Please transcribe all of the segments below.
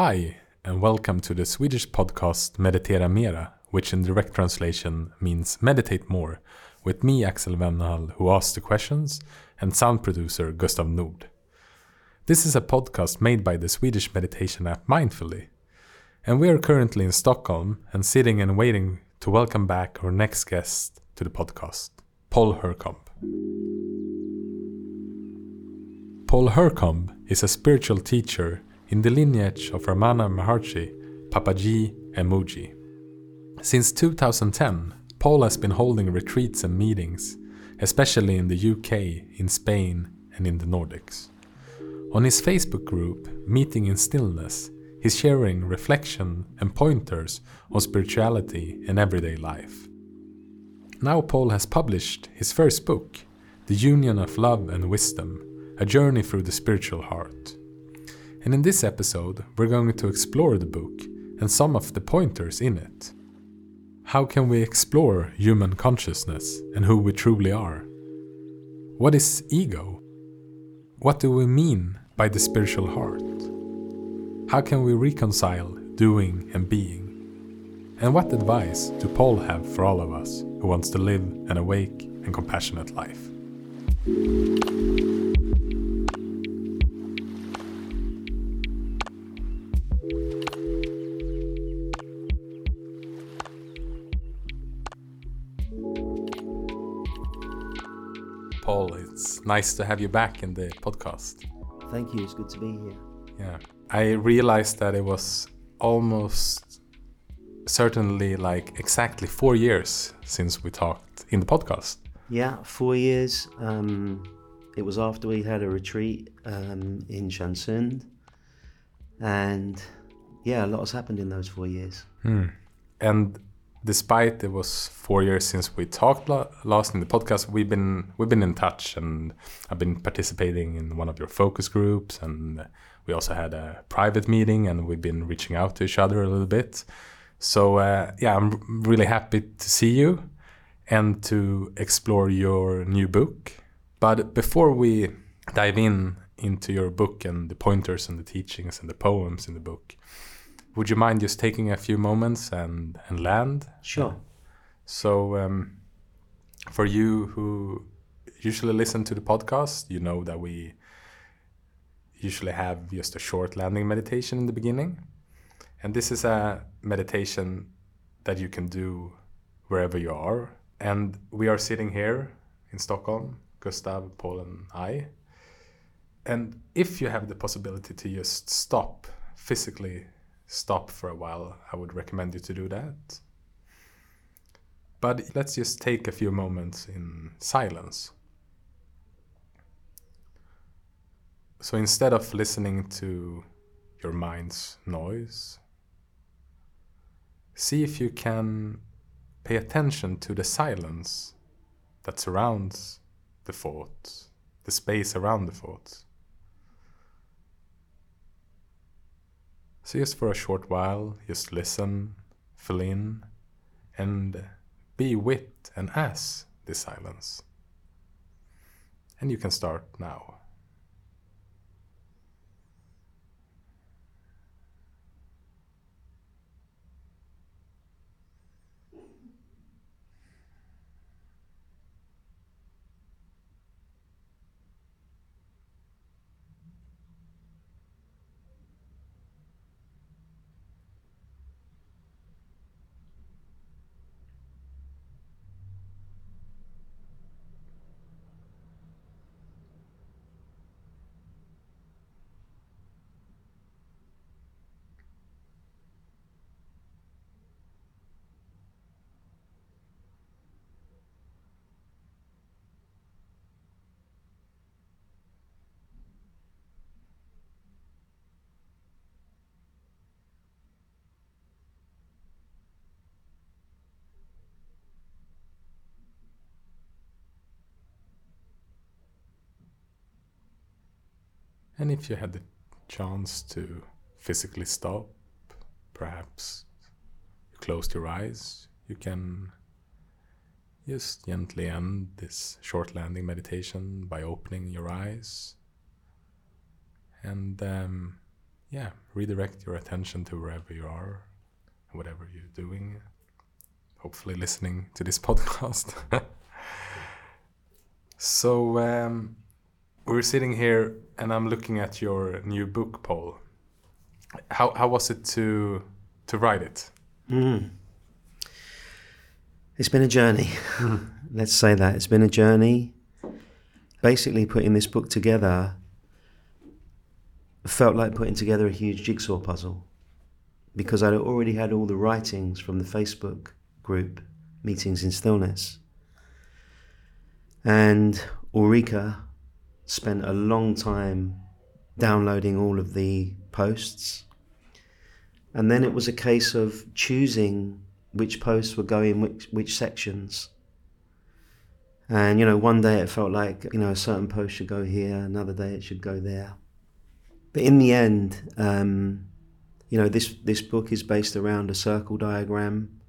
Hi, and welcome to the Swedish podcast Meditera Mera, which in direct translation means meditate more, with me, Axel Wennhall, who asks the questions, and sound producer Gustav Nord. This is a podcast made by the Swedish meditation app Mindfully, and we are currently in Stockholm and sitting and waiting to welcome back our next guest to the podcast, Paul Hurcomb. Paul Hurcomb is a spiritual teacher in the lineage of Ramana Maharshi, Papaji, and Mooji. Since 2010, Paul has been holding retreats and meetings, especially in the UK, in Spain, and in the Nordics. On his Facebook group, Meeting in Stillness, he's sharing reflection and pointers on spirituality and everyday life. Now, Paul has published his first book, The Union of Love and Wisdom A Journey Through the Spiritual Heart. And in this episode, we're going to explore the book and some of the pointers in it. How can we explore human consciousness and who we truly are? What is ego? What do we mean by the spiritual heart? How can we reconcile doing and being? And what advice do Paul have for all of us who wants to live an awake and compassionate life? It's nice to have you back in the podcast. Thank you. It's good to be here. Yeah. I realized that it was almost certainly like exactly four years since we talked in the podcast. Yeah, four years. Um, it was after we had a retreat um, in Chansund. And yeah, a lot has happened in those four years. And despite it was four years since we talked la- last in the podcast, we've been we've been in touch, and I've been participating in one of your focus groups, and we also had a private meeting, and we've been reaching out to each other a little bit. So uh, yeah, I'm really happy to see you and to explore your new book. But before we dive in into your book and the pointers and the teachings and the poems in the book, would you mind just taking a few moments and, and land? Sure. So, um, for you who usually listen to the podcast, you know that we usually have just a short landing meditation in the beginning. And this is a meditation that you can do wherever you are. And we are sitting here in Stockholm, Gustav, Paul, and I. And if you have the possibility to just stop, physically stop for a while, I would recommend you to do that. But let's just take a few moments in silence. So instead of listening to your mind's noise, see if you can pay attention to the silence that surrounds the thoughts, the space around the thoughts. So just for a short while, just listen, fill in, and be with and as this silence. And you can start now. And if you had the chance to physically stop, perhaps you closed your eyes, you can just gently end this short landing meditation by opening your eyes. And um, yeah, redirect your attention to wherever you are, whatever you're doing. Hopefully, listening to this podcast. so, um, we're sitting here and I'm looking at your new book, Paul. How, how was it to, to write it? Mm. It's been a journey. Let's say that. It's been a journey. Basically, putting this book together felt like putting together a huge jigsaw puzzle because I'd already had all the writings from the Facebook group, Meetings in Stillness. And Ulrika spent a long time downloading all of the posts. And then it was a case of choosing which posts were going which which sections. And you know, one day it felt like you know a certain post should go here, another day it should go there. But in the end, um, you know, this this book is based around a circle diagram,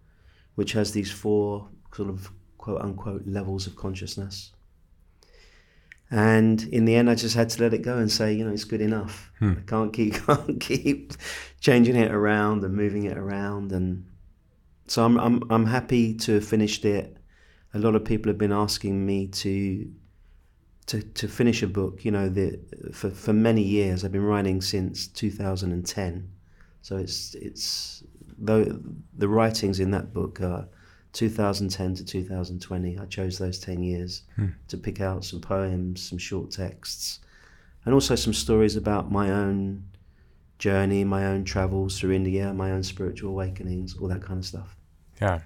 which has these four sort of quote unquote levels of consciousness. And in the end, I just had to let it go and say, you know, it's good enough. Hmm. I can't keep can't keep changing it around and moving it around and so I'm, I'm, I'm happy to have finished it. A lot of people have been asking me to to, to finish a book. You know, the, for, for many years, I've been writing since 2010. So it's it's though the writings in that book are 2010 to 2020. I chose those 10 years hmm. to pick out some poems, some short texts, and also some stories about my own journey, my own travels through India, my own spiritual awakenings, all that kind of stuff. Yeah,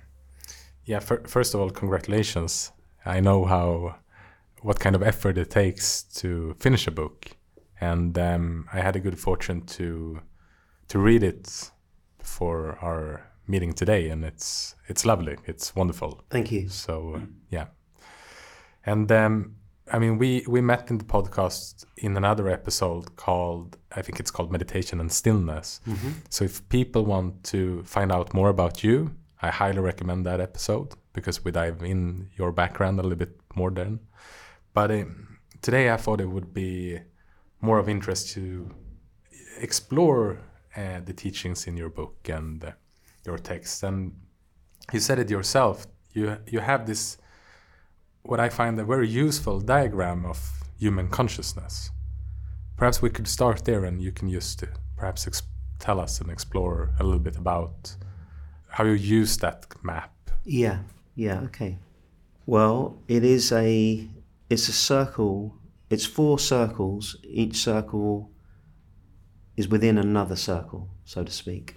yeah. first of all, congratulations. I know how what kind of effort it takes to finish a book, and um, I had a good fortune to to read it for our meeting today, and it's it's lovely. It's wonderful. Thank you. So uh, yeah, and um, I mean, we we met in the podcast in another episode called I think it's called meditation and stillness. Mm-hmm. So if people want to find out more about you I highly recommend that episode because we dive in your background a little bit more then. But um, today I thought it would be more of interest to explore uh, the teachings in your book and uh, your text. And you said it yourself. You you have this what I find a very useful diagram of human consciousness. Perhaps we could start there, and you can just uh, perhaps tell us and explore a little bit about how you use that map. Yeah, yeah, okay. Well, it is a it's a circle. It's four circles. Each circle is within another circle, so to speak.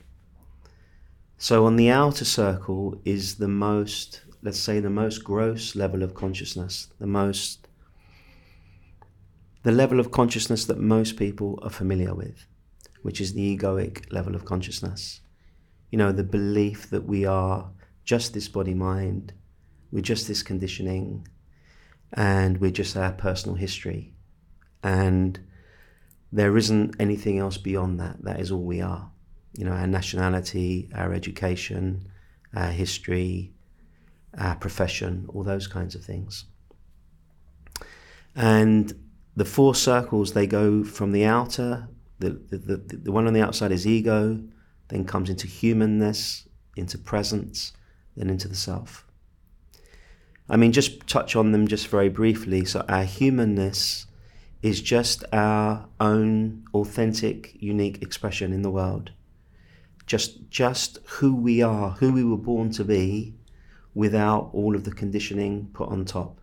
So on the outer circle is the most, let's say, the most gross level of consciousness, the most, the level of consciousness that most people are familiar with, which is the egoic level of consciousness you know, the belief that we are just this body mind, we're just this conditioning, and we're just our personal history. And there isn't anything else beyond that. That is all we are. You know, our nationality, our education, our history, our profession, all those kinds of things. And the four circles, they go from the outer, the, the, the, the one on the outside is ego, then comes into humanness, into presence, then into the self. I mean, just touch on them just very briefly. So, our humanness is just our own authentic, unique expression in the world. Just, just who we are, who we were born to be, without all of the conditioning put on top.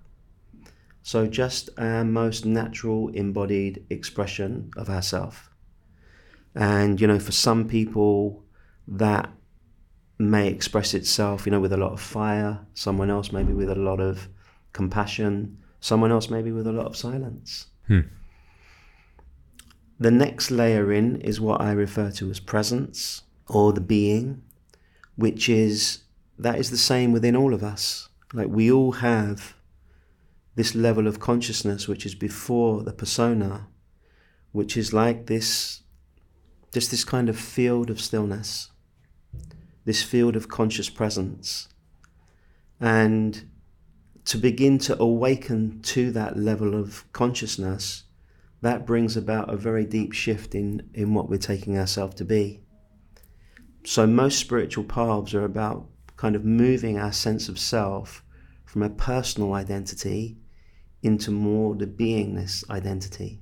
So, just our most natural, embodied expression of ourself. And, you know, for some people, that may express itself, you know, with a lot of fire, someone else maybe with a lot of compassion, someone else maybe with a lot of silence. Hmm. The next layer in is what I refer to as presence or the being, which is that is the same within all of us. Like we all have this level of consciousness which is before the persona, which is like this just this kind of field of stillness, this field of conscious presence. And to begin to awaken to that level of consciousness, that brings about a very deep shift in, in what we're taking ourselves to be. So, most spiritual paths are about kind of moving our sense of self from a personal identity into more the beingness identity.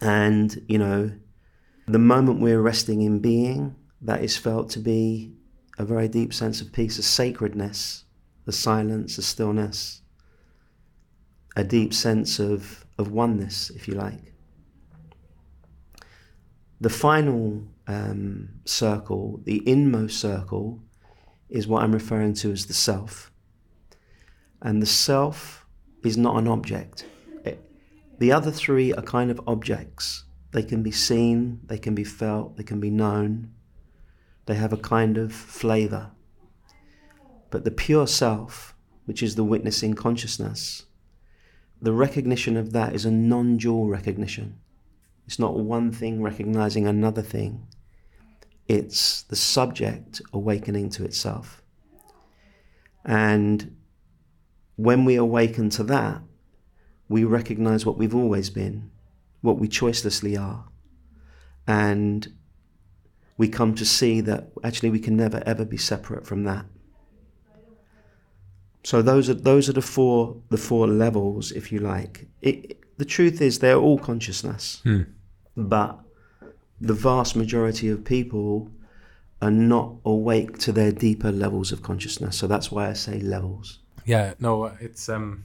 And, you know, the moment we're resting in being, that is felt to be a very deep sense of peace, a sacredness, a silence, a stillness, a deep sense of, of oneness, if you like. The final um, circle, the inmost circle, is what I'm referring to as the self. And the self is not an object. It, the other three are kind of objects. They can be seen, they can be felt, they can be known. They have a kind of flavor. But the pure self, which is the witnessing consciousness, the recognition of that is a non dual recognition. It's not one thing recognizing another thing, it's the subject awakening to itself. And when we awaken to that, we recognize what we've always been, what we choicelessly are. And we come to see that actually we can never ever be separate from that. So those are those are the four the four levels, if you like. It, the truth is they're all consciousness, Hmm. But the vast majority of people are not awake to their deeper levels of consciousness. So that's why I say levels. Yeah, no, it's um,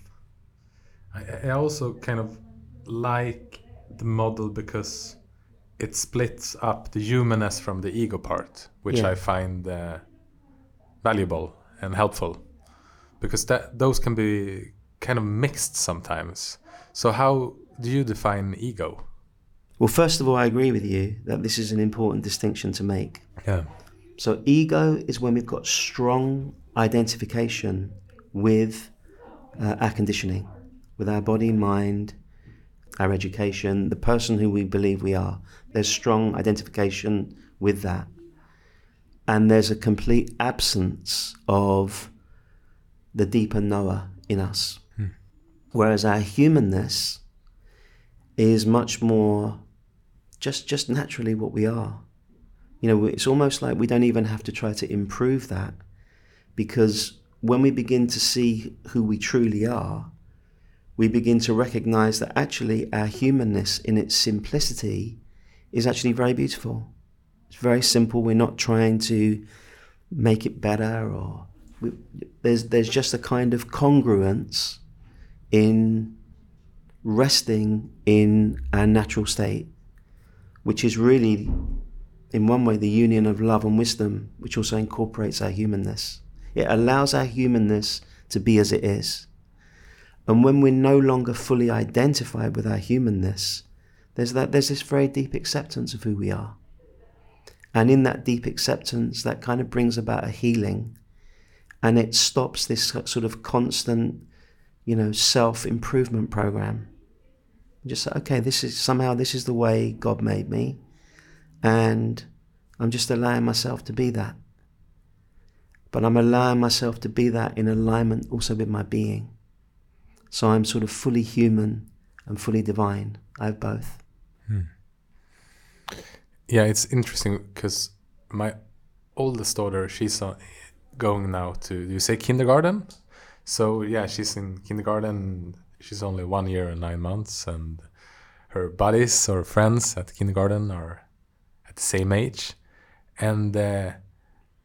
I, I also kind of like the model because it splits up the humanness from the ego part, which Yeah. I find uh, valuable and helpful, because that those can be kind of mixed sometimes. So how do you define ego? Well, first of all, I agree with you that this is an important distinction to make. Yeah. So, ego is when we've got strong identification with uh, our conditioning, with our body, mind, our education, the person who we believe we are. There's strong identification with that. And there's a complete absence of the deeper knower in us. Whereas our humanness is much more just just naturally what we are. You know, it's almost like we don't even have to try to improve that because when we begin to see who we truly are, we begin to recognize that actually our humanness in its simplicity is actually very beautiful. It's very simple. We're not trying to make it better or we, there's there's just a kind of congruence in resting in our natural state, which is really, in one way, the union of love and wisdom, which also incorporates our humanness. It allows our humanness to be as it is. And when we're no longer fully identified with our humanness, there's that there's this very deep acceptance of who we are. And in that deep acceptance, that kind of brings about a healing. And it stops this sort of constant, you know, self improvement program. Just say, okay, this is somehow this is the way God made me, and I'm just allowing myself to be that. But I'm allowing myself to be that in alignment also with my being. So I'm sort of fully human and fully divine. I have both. Yeah, it's interesting because my oldest daughter, she's uh, going now to, do you say kindergarten? So yeah, she's in kindergarten. She's only one year and nine months, and her buddies or friends at kindergarten are at the same age, and uh,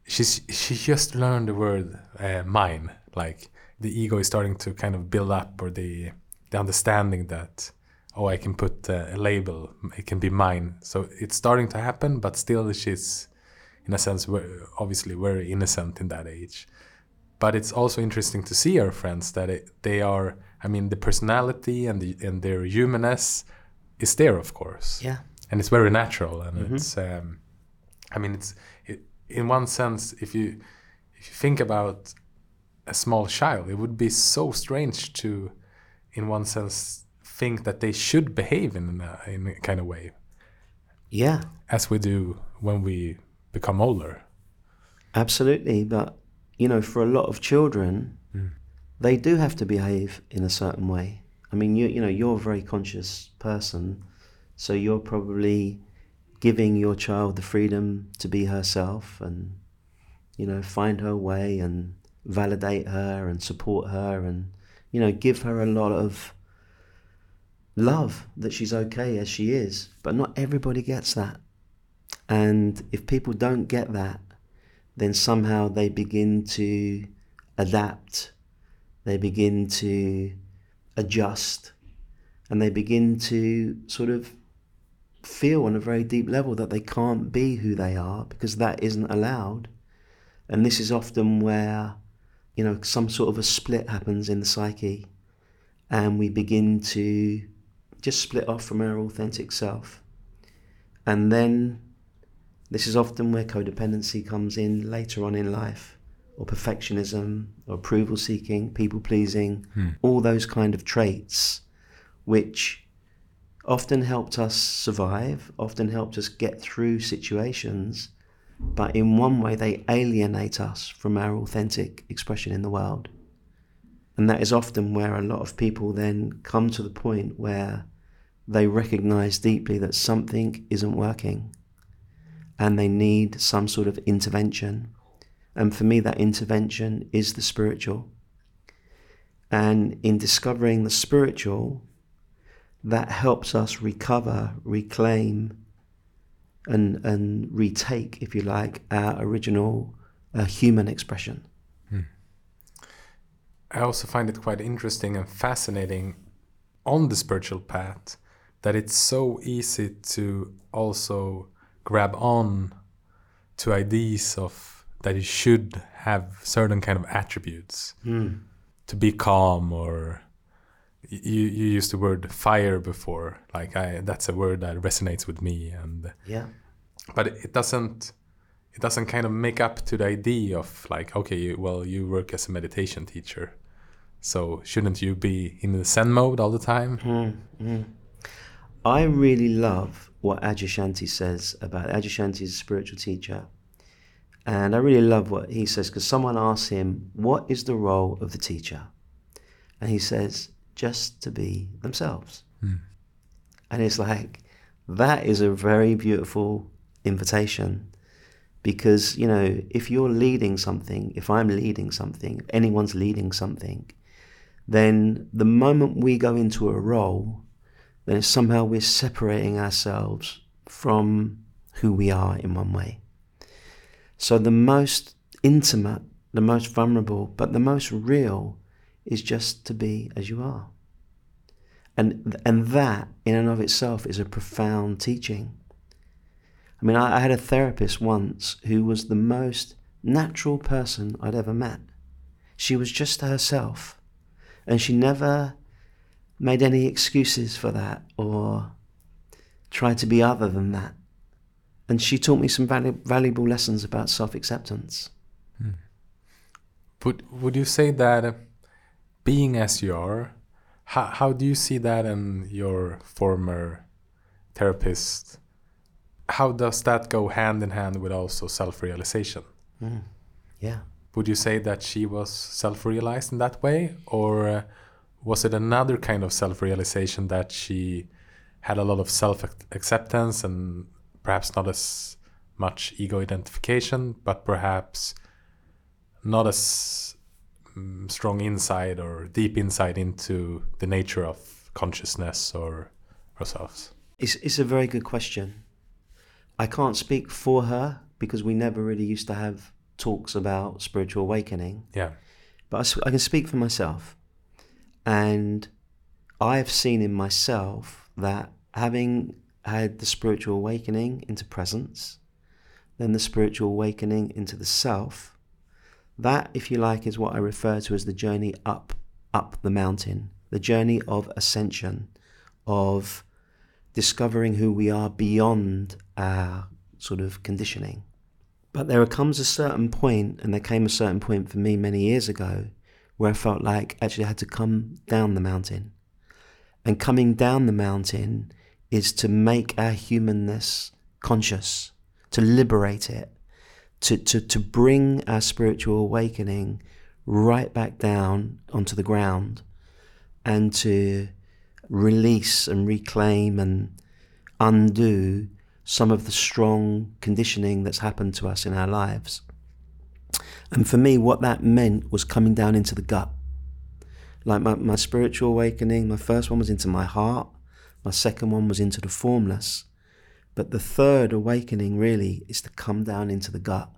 she's she just learned the word uh, mine. Like the ego is starting to kind of build up, or the the understanding that oh, I can put uh, a label, it can be mine. So it's starting to happen, but still she's in a sense obviously very innocent in that age. But it's also interesting to see our friends that it, they are. I mean, the personality and the and their humanness is there, of course Yeah. and it's very natural and it's um, i mean it's it, in one sense if you if you think about a small child it would be so strange to in one sense think that they should behave in a, in a kind of way Yeah. as we do when we become older Absolutely, but you know, for a lot of children, mm. they do have to behave in a certain way, I mean, you you know, you're a very conscious person, so you're probably giving your child the freedom to be herself and you know find her way and validate her and support her and you know give her a lot of love that she's okay as she is. But not everybody gets that. And if people don't get that then somehow they begin to adapt they begin to adjust and they begin to sort of feel on a very deep level that they can't be who they are because that isn't allowed. And this is often where, you know, some sort of a split happens in the psyche and we begin to just split off from our authentic self. And then this is often where codependency comes in later on in life, or perfectionism, or approval seeking, people pleasing, hmm. all those kind of traits which often helped us survive, often helped us get through situations, but in one way they alienate us from our authentic expression in the world. And that is often where a lot of people then come to the point where they recognize deeply that something isn't working and they need some sort of intervention. And for me, that intervention is the spiritual. And in discovering the spiritual, that helps us recover, reclaim, and and retake, if you like, our original uh, human expression. Hmm. I also find it quite interesting and fascinating on the spiritual path that it's so easy to also grab on to ideas of that you should have certain kind of attributes hmm. to be calm or you you used the word fire before. Like i that's a word that resonates with me and yeah. But it doesn't it doesn't kind of make up to the idea of like okay well you work as a meditation teacher. So shouldn't you be in the zen mode all the time? Mm-hmm. i really love what adyashanti says about adyashanti is a spiritual teacher and i really love what he says because someone asks him what is the role of the teacher and he says just to be themselves. Mm. And it's like, that is a very beautiful invitation because, you know, if you're leading something, if I'm leading something, anyone's leading something, then the moment we go into a role, then somehow we're separating ourselves from who we are in one way. So the most intimate, the most vulnerable, but the most real is just to be as you are. And, and that, in and of itself, is a profound teaching. I mean, I, I had a therapist once who was the most natural person I'd ever met. She was just herself. And she never made any excuses for that or tried to be other than that. And she taught me some valu- valuable lessons about self acceptance. Hmm. Would, would you say that being as you are, how, how do you see that in your former therapist? How does that go hand in hand with also self realization? Mm. Yeah. Would you say that she was self realized in that way? Or uh, was it another kind of self realization that she had a lot of self acceptance and perhaps not as much ego identification, but perhaps not as Mm, strong insight or deep insight into the nature of consciousness or ourselves? It's, it's a very good question. I can't speak for her because we never really used to have talks about spiritual awakening. Yeah. But I, I can speak for myself. And I have seen in myself that having had the spiritual awakening into presence, then the spiritual awakening into the self, that, if you like, is what I refer to as the journey up, up the mountain, the journey of ascension, of discovering who we are beyond our sort of conditioning. But there comes a certain point, and there came a certain point for me many years ago, where I felt like actually I had to come down the mountain. And coming down the mountain is to make our humanness conscious, to liberate it, to, to, to bring our spiritual awakening right back down onto the ground and to release and reclaim and undo some of the strong conditioning that's happened to us in our lives. And for me, what that meant was coming down into the gut. Like my, my spiritual awakening, my first one was into my heart, my second one was into the formless. But the third awakening really is to come down into the gut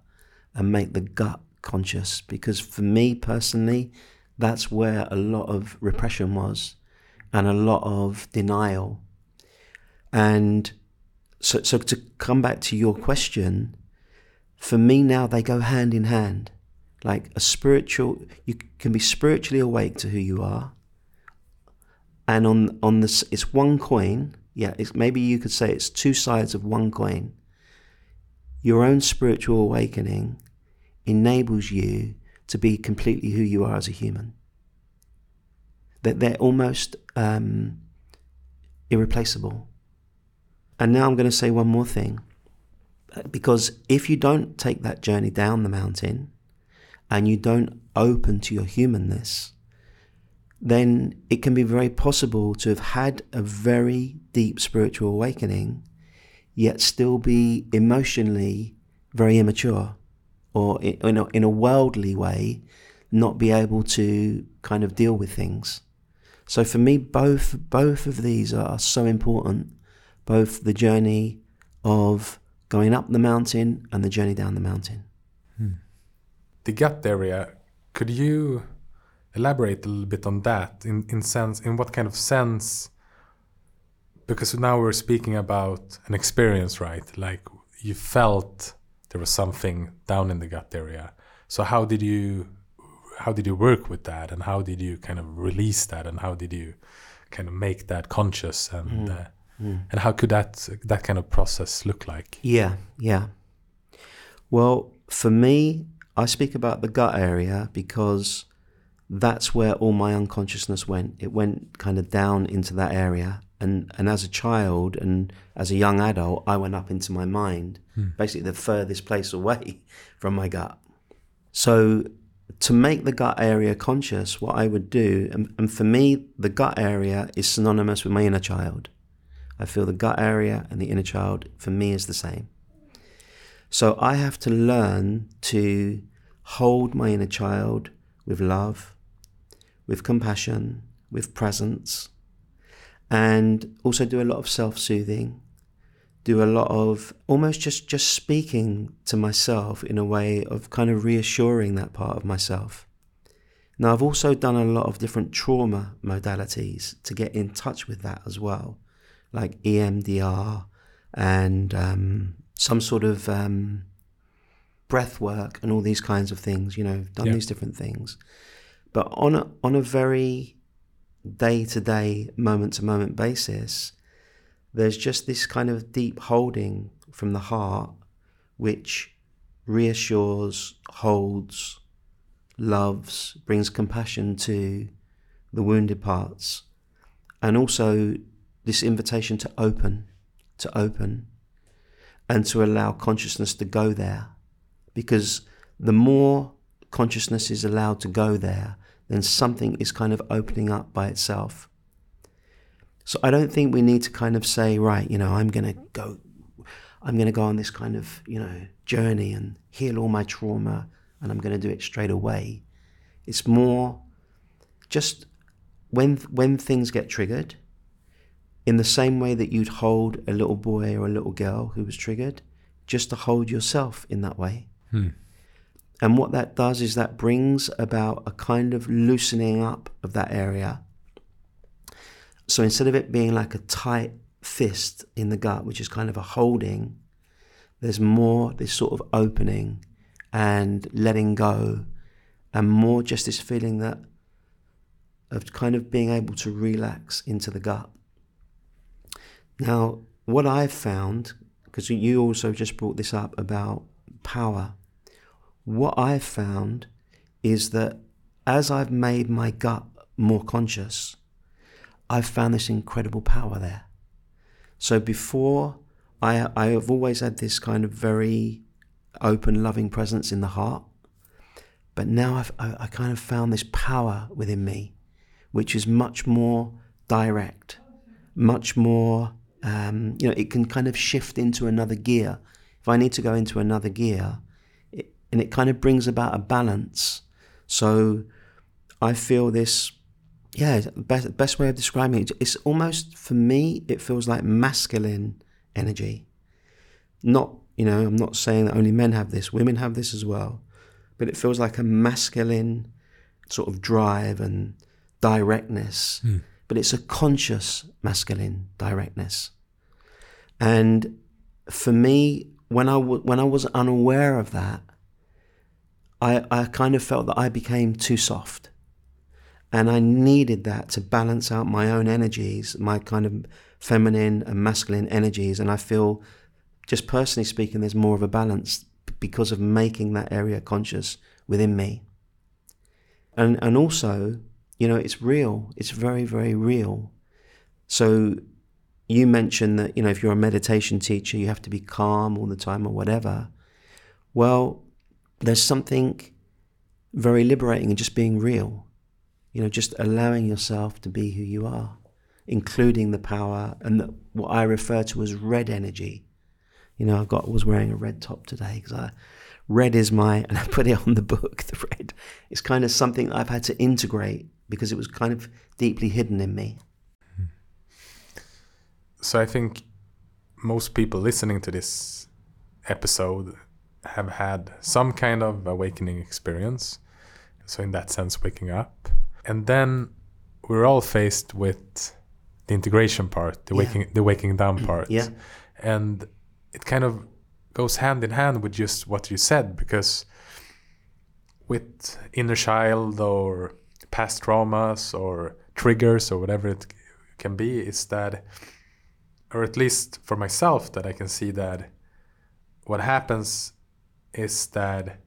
and make the gut conscious. Because for me personally, that's where a lot of repression was and a lot of denial. And so, so to come back to your question, for me now they go hand in hand. Like a spiritual, you can be spiritually awake to who you are, and on on this, it's one coin. Yeah, it's maybe you could say it's two sides of one coin. Your own spiritual awakening enables you to be completely who you are as a human. That they're almost um, irreplaceable. And now I'm going to say one more thing. Because if you don't take that journey down the mountain and you don't open to your humanness, then it can be very possible to have had a very deep spiritual awakening, yet still be emotionally very immature or in a, in a worldly way, not be able to kind of deal with things. So for me, both both of these are so important both the journey of going up the mountain and the journey down the mountain. The gut area, could you elaborate a little bit on that in, in sense in what kind of sense because now we're speaking about an experience right like you felt there was something down in the gut area so how did you how did you work with that and how did you kind of release that and how did you kind of make that conscious and mm. Uh, Mm. And how could that that kind of process look like? Yeah, yeah. Well, for me, I speak about the gut area because that's where all my unconsciousness went. It went kind of down into that area. And, and as a child and as a young adult, I went up into my mind, hmm. basically the furthest place away from my gut. So, to make the gut area conscious, what I would do, and, and for me, the gut area is synonymous with my inner child. I feel the gut area and the inner child for me is the same. So I have to learn to hold my inner child with love, with compassion, with presence, and also do a lot of self soothing, do a lot of almost just, just speaking to myself in a way of kind of reassuring that part of myself. Now, I've also done a lot of different trauma modalities to get in touch with that as well like EMDR and um, some sort of um, breath work and all these kinds of things. You know, done yeah. these different things, but on a on a very day to day, moment to moment basis, there's just this kind of deep holding from the heart, which reassures, holds, loves, brings compassion to the wounded parts, and also this invitation to open, to open, and to allow consciousness to go there. Because the more consciousness is allowed to go there, then something is kind of opening up by itself. So I don't think we need to kind of say, right, you know, I'm going to go, I'm going to go on this kind of, you know, journey and heal all my trauma and I'm going to do it straight away. It's more just when when things get triggered, in the same way that you'd hold a little boy or a little girl who was triggered, just to hold yourself in that way. Hmm. And what that does is that brings about a kind of loosening up of that area. So instead of it being like a tight fist in the gut, which is kind of a holding, there's more this sort of opening and letting go, and more just this feeling that of kind of being able to relax into the gut. Now, what I've found, because you also just brought this up about power, what I've found is that as I've made my gut more conscious, I've found this incredible power there. So before, I, I have always had this kind of very open, loving presence in the heart. But now I've, I, I kind of found this power within me, which is much more direct, much more. Um, you know, it can kind of shift into another gear. If I need to go into another gear, it, and it kind of brings about a balance. So I feel this yeah, best best way of describing it. It's almost for me. It feels like masculine energy. Not you know, I'm not saying that only men have this. Women have this as well, but it feels like a masculine sort of drive and directness. Mm. But it's a conscious masculine directness. And for me, when I w- when I was unaware of that, I I kind of felt that I became too soft and I needed that to balance out my own energies, my kind of feminine and masculine energies. And I feel, just personally speaking, there's more of a balance because of making that area conscious within me. And, and also, you know, it's real. It's very, very real. So you mentioned that, you know, if you're a meditation teacher, you have to be calm all the time or whatever. Well, there's something very liberating in just being real you know, just allowing yourself to be who you are, including the power and the, what I refer to as red energy. You know, I got was wearing a red top today because I red is my and I put it on the book. The red it's kind of something I've had to integrate because it was kind of deeply hidden in me. So I think most people listening to this episode have had some kind of awakening experience. So in that sense, waking up and then we're all faced with the integration part, the yeah. waking the waking down mm, part. Yeah. And it kind of goes hand in hand with just what you said because with inner child or past traumas or triggers or whatever it can be is that or at least for myself that I can see that what happens is that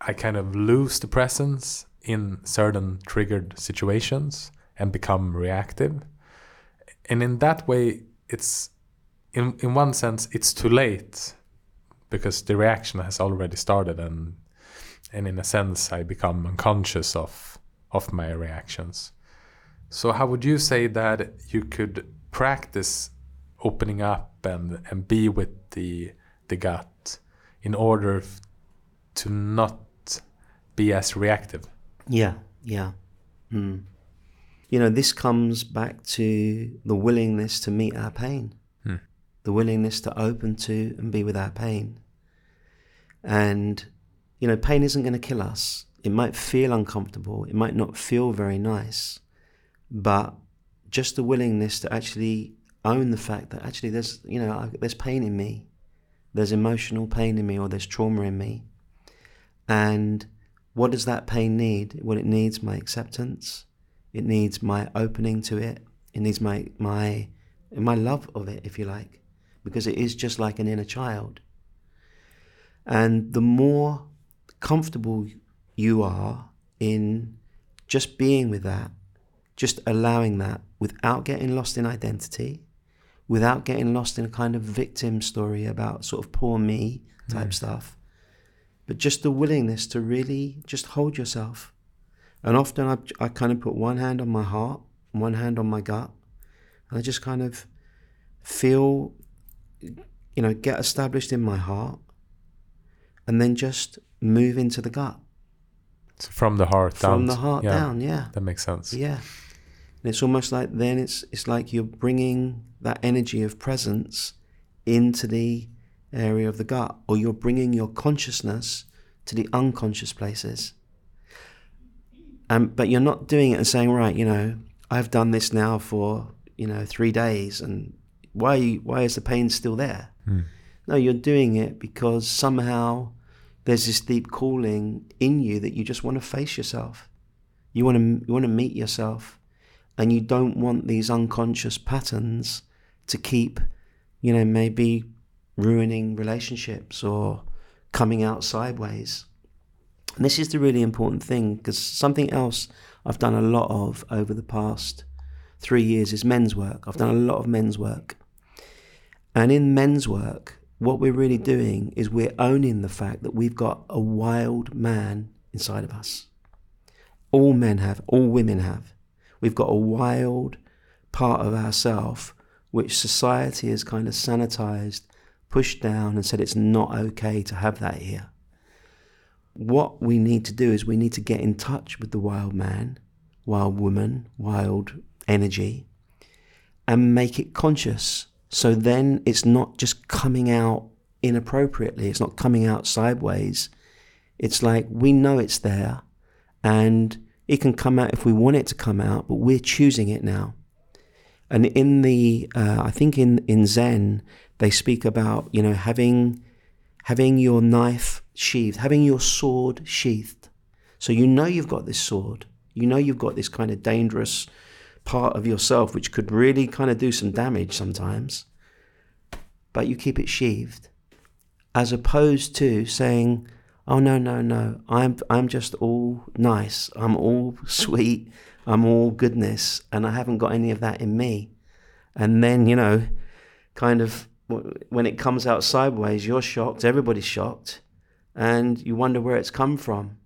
I kind of lose the presence in certain triggered situations and become reactive. And in that way, it's in in one sense it's too late because the reaction has already started and and in a sense I become unconscious of of my reactions. So how would you say that you could practice opening up and and be with the the gut in order to not be as reactive? Yeah, yeah. Mm. You know, this comes back to the willingness to meet our pain, hmm. the willingness to open to and be with our pain. And, you know, pain isn't going to kill us. It might feel uncomfortable, it might not feel very nice, but just the willingness to actually own the fact that actually there's, you know, there's pain in me, there's emotional pain in me, or there's trauma in me. And what does that pain need? Well, it needs my acceptance. It needs my opening to it. It needs my my my love of it, if you like, because it is just like an inner child. And the more comfortable you are in just being with that, just allowing that without getting lost in identity, without getting lost in a kind of victim story about sort of poor me type mm. stuff, but just the willingness to really just hold yourself. And often I, I kind of put one hand on my heart, one hand on my gut, and I just kind of feel, you know, get established in my heart, and then just move into the gut. So from the heart down. From the heart yeah, down, yeah. That makes sense. Yeah. And it's almost like then it's it's like you're bringing that energy of presence into the area of the gut, or you're bringing your consciousness to the unconscious places. Um, but you're not doing it and saying, right, you know, I've done this now for you know three days, and why why is the pain still there? Mm. No, you're doing it because somehow there's this deep calling in you that you just want to face yourself. You want to you want to meet yourself, and you don't want these unconscious patterns to keep, you know, maybe ruining relationships or coming out sideways. And this is the really important thing because something else I've done a lot of over the past three years is men's work. I've done a lot of men's work. And in men's work, what we're really doing is we're owning the fact that we've got a wild man inside of us. All men have, all women have. We've got a wild part of ourself which society has kind of sanitized, pushed down, and said it's not okay to have that here. What we need to do is we need to get in touch with the wild man, wild woman, wild energy, and make it conscious. So then it's not just coming out inappropriately, it's not coming out sideways. It's like we know it's there and it can come out if we want it to come out, but we're choosing it now. And in the, uh, I think in, in Zen, they speak about, you know, having, having your knife sheathed, having your sword sheathed. So you know you've got this sword. You know you've got this kind of dangerous part of yourself which could really kind of do some damage sometimes. But you keep it sheathed. As opposed to saying, oh no, no, no, I'm I'm just all nice. I'm all sweet. I'm all goodness and I haven't got any of that in me. And then, you know, kind of when it comes out sideways, you're shocked, everybody's shocked, and you wonder where it's come from.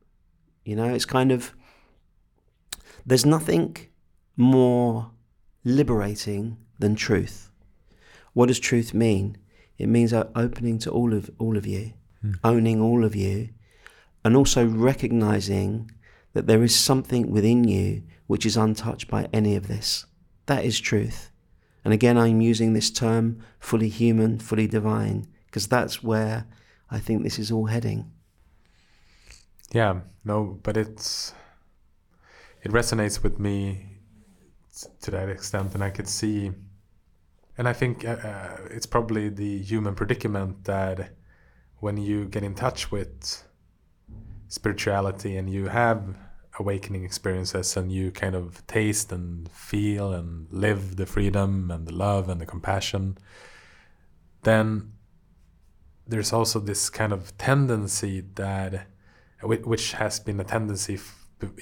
You know, it's kind of, there's nothing more liberating than truth. What does truth mean? It means opening to all of all of you, mm. owning all of you, and also recognizing that there is something within you which is untouched by any of this. That is truth. And again, I'm using this term fully human, fully divine, because that's where I think this is all heading. Yeah, no, but it's it resonates with me to that extent, and I could see, and I think uh, uh, it's probably the human predicament that when you get in touch with spirituality and you have awakening experiences and you kind of taste and feel and live the freedom and the love and the compassion, then there's also this kind of tendency that, which has been a tendency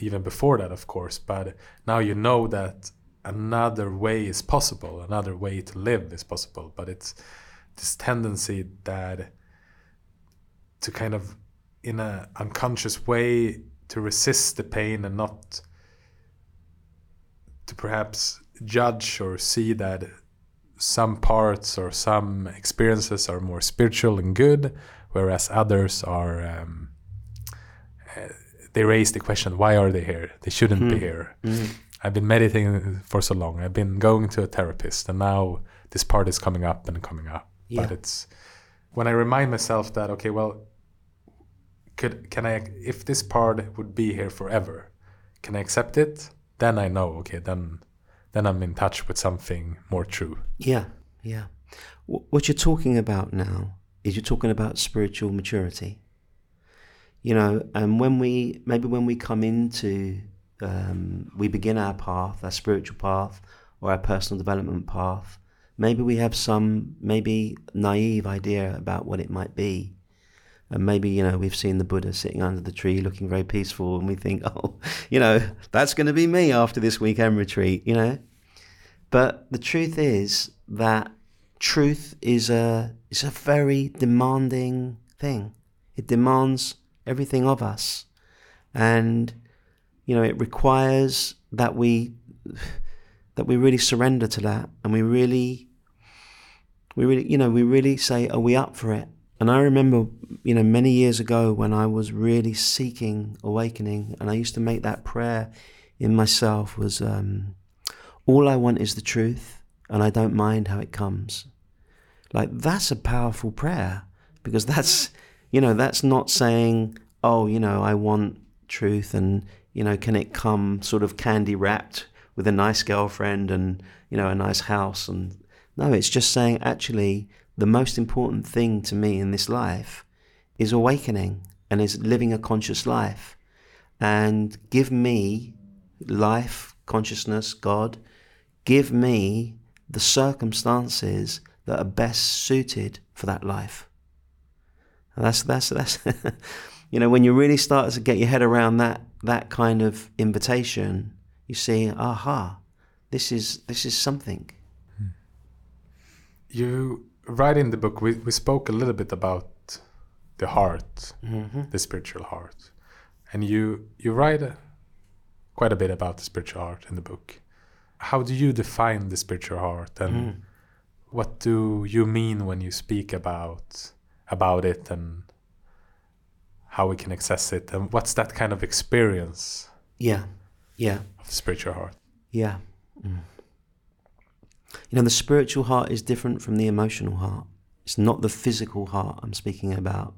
even before that, of course, but now you know that another way is possible, another way to live is possible, but it's this tendency that to kind of in an unconscious way to resist the pain and not to perhaps judge or see that some parts or some experiences are more spiritual and good, whereas others are. Um, uh, they raise the question, why are they here? They shouldn't mm. be hmm. here. Mm. I've been meditating for so long. I've been going to a therapist, and now this part is coming up and coming up. Yeah. But it's when I remind myself that okay, well, could can I if this part would be here forever, can I accept it? Then I know, okay, then then I'm in touch with something more true. Yeah, yeah. What you're talking about now is you're talking about spiritual maturity. You know, and when we maybe when we come into um, we begin our path, our spiritual path, or our personal development path. Maybe we have some maybe naive idea about what it might be, and maybe you know we've seen the buddha sitting under the tree looking very peaceful and we think oh you know that's going to be me after this weekend retreat you know? But the truth is that truth is a is a very demanding thing. It demands everything of us. And you know it requires that we that we really surrender to that and we really we really you know we really say are we up for it and I remember, you know, many years ago when I was really seeking awakening, and I used to make that prayer in myself was, um, all I want is the truth, and I don't mind how it comes. Like, that's a powerful prayer because that's, you know, that's not saying, oh, you know, I want truth and, you know, can it come sort of candy wrapped with a nice girlfriend and, you know, a nice house. And no, it's just saying, actually, the most important thing to me in this life is awakening and is living a conscious life. And give me life, consciousness, God, give me the circumstances that are best suited for that life. And that's that's that's you know when you really start to get your head around that that kind of invitation, you see, aha, this is this is something. You write in the book, we, we spoke a little bit about the heart, mm-hmm. the spiritual heart, and you you write quite a bit about the spiritual heart in the book. How do you define the spiritual heart, and Mm. what do you mean when you speak about about it, and how we can access it, and what's that kind of experience Yeah, yeah, of the spiritual heart? yeah. Mm. You know, the spiritual heart is different from the emotional heart. It's not the physical heart I'm speaking about.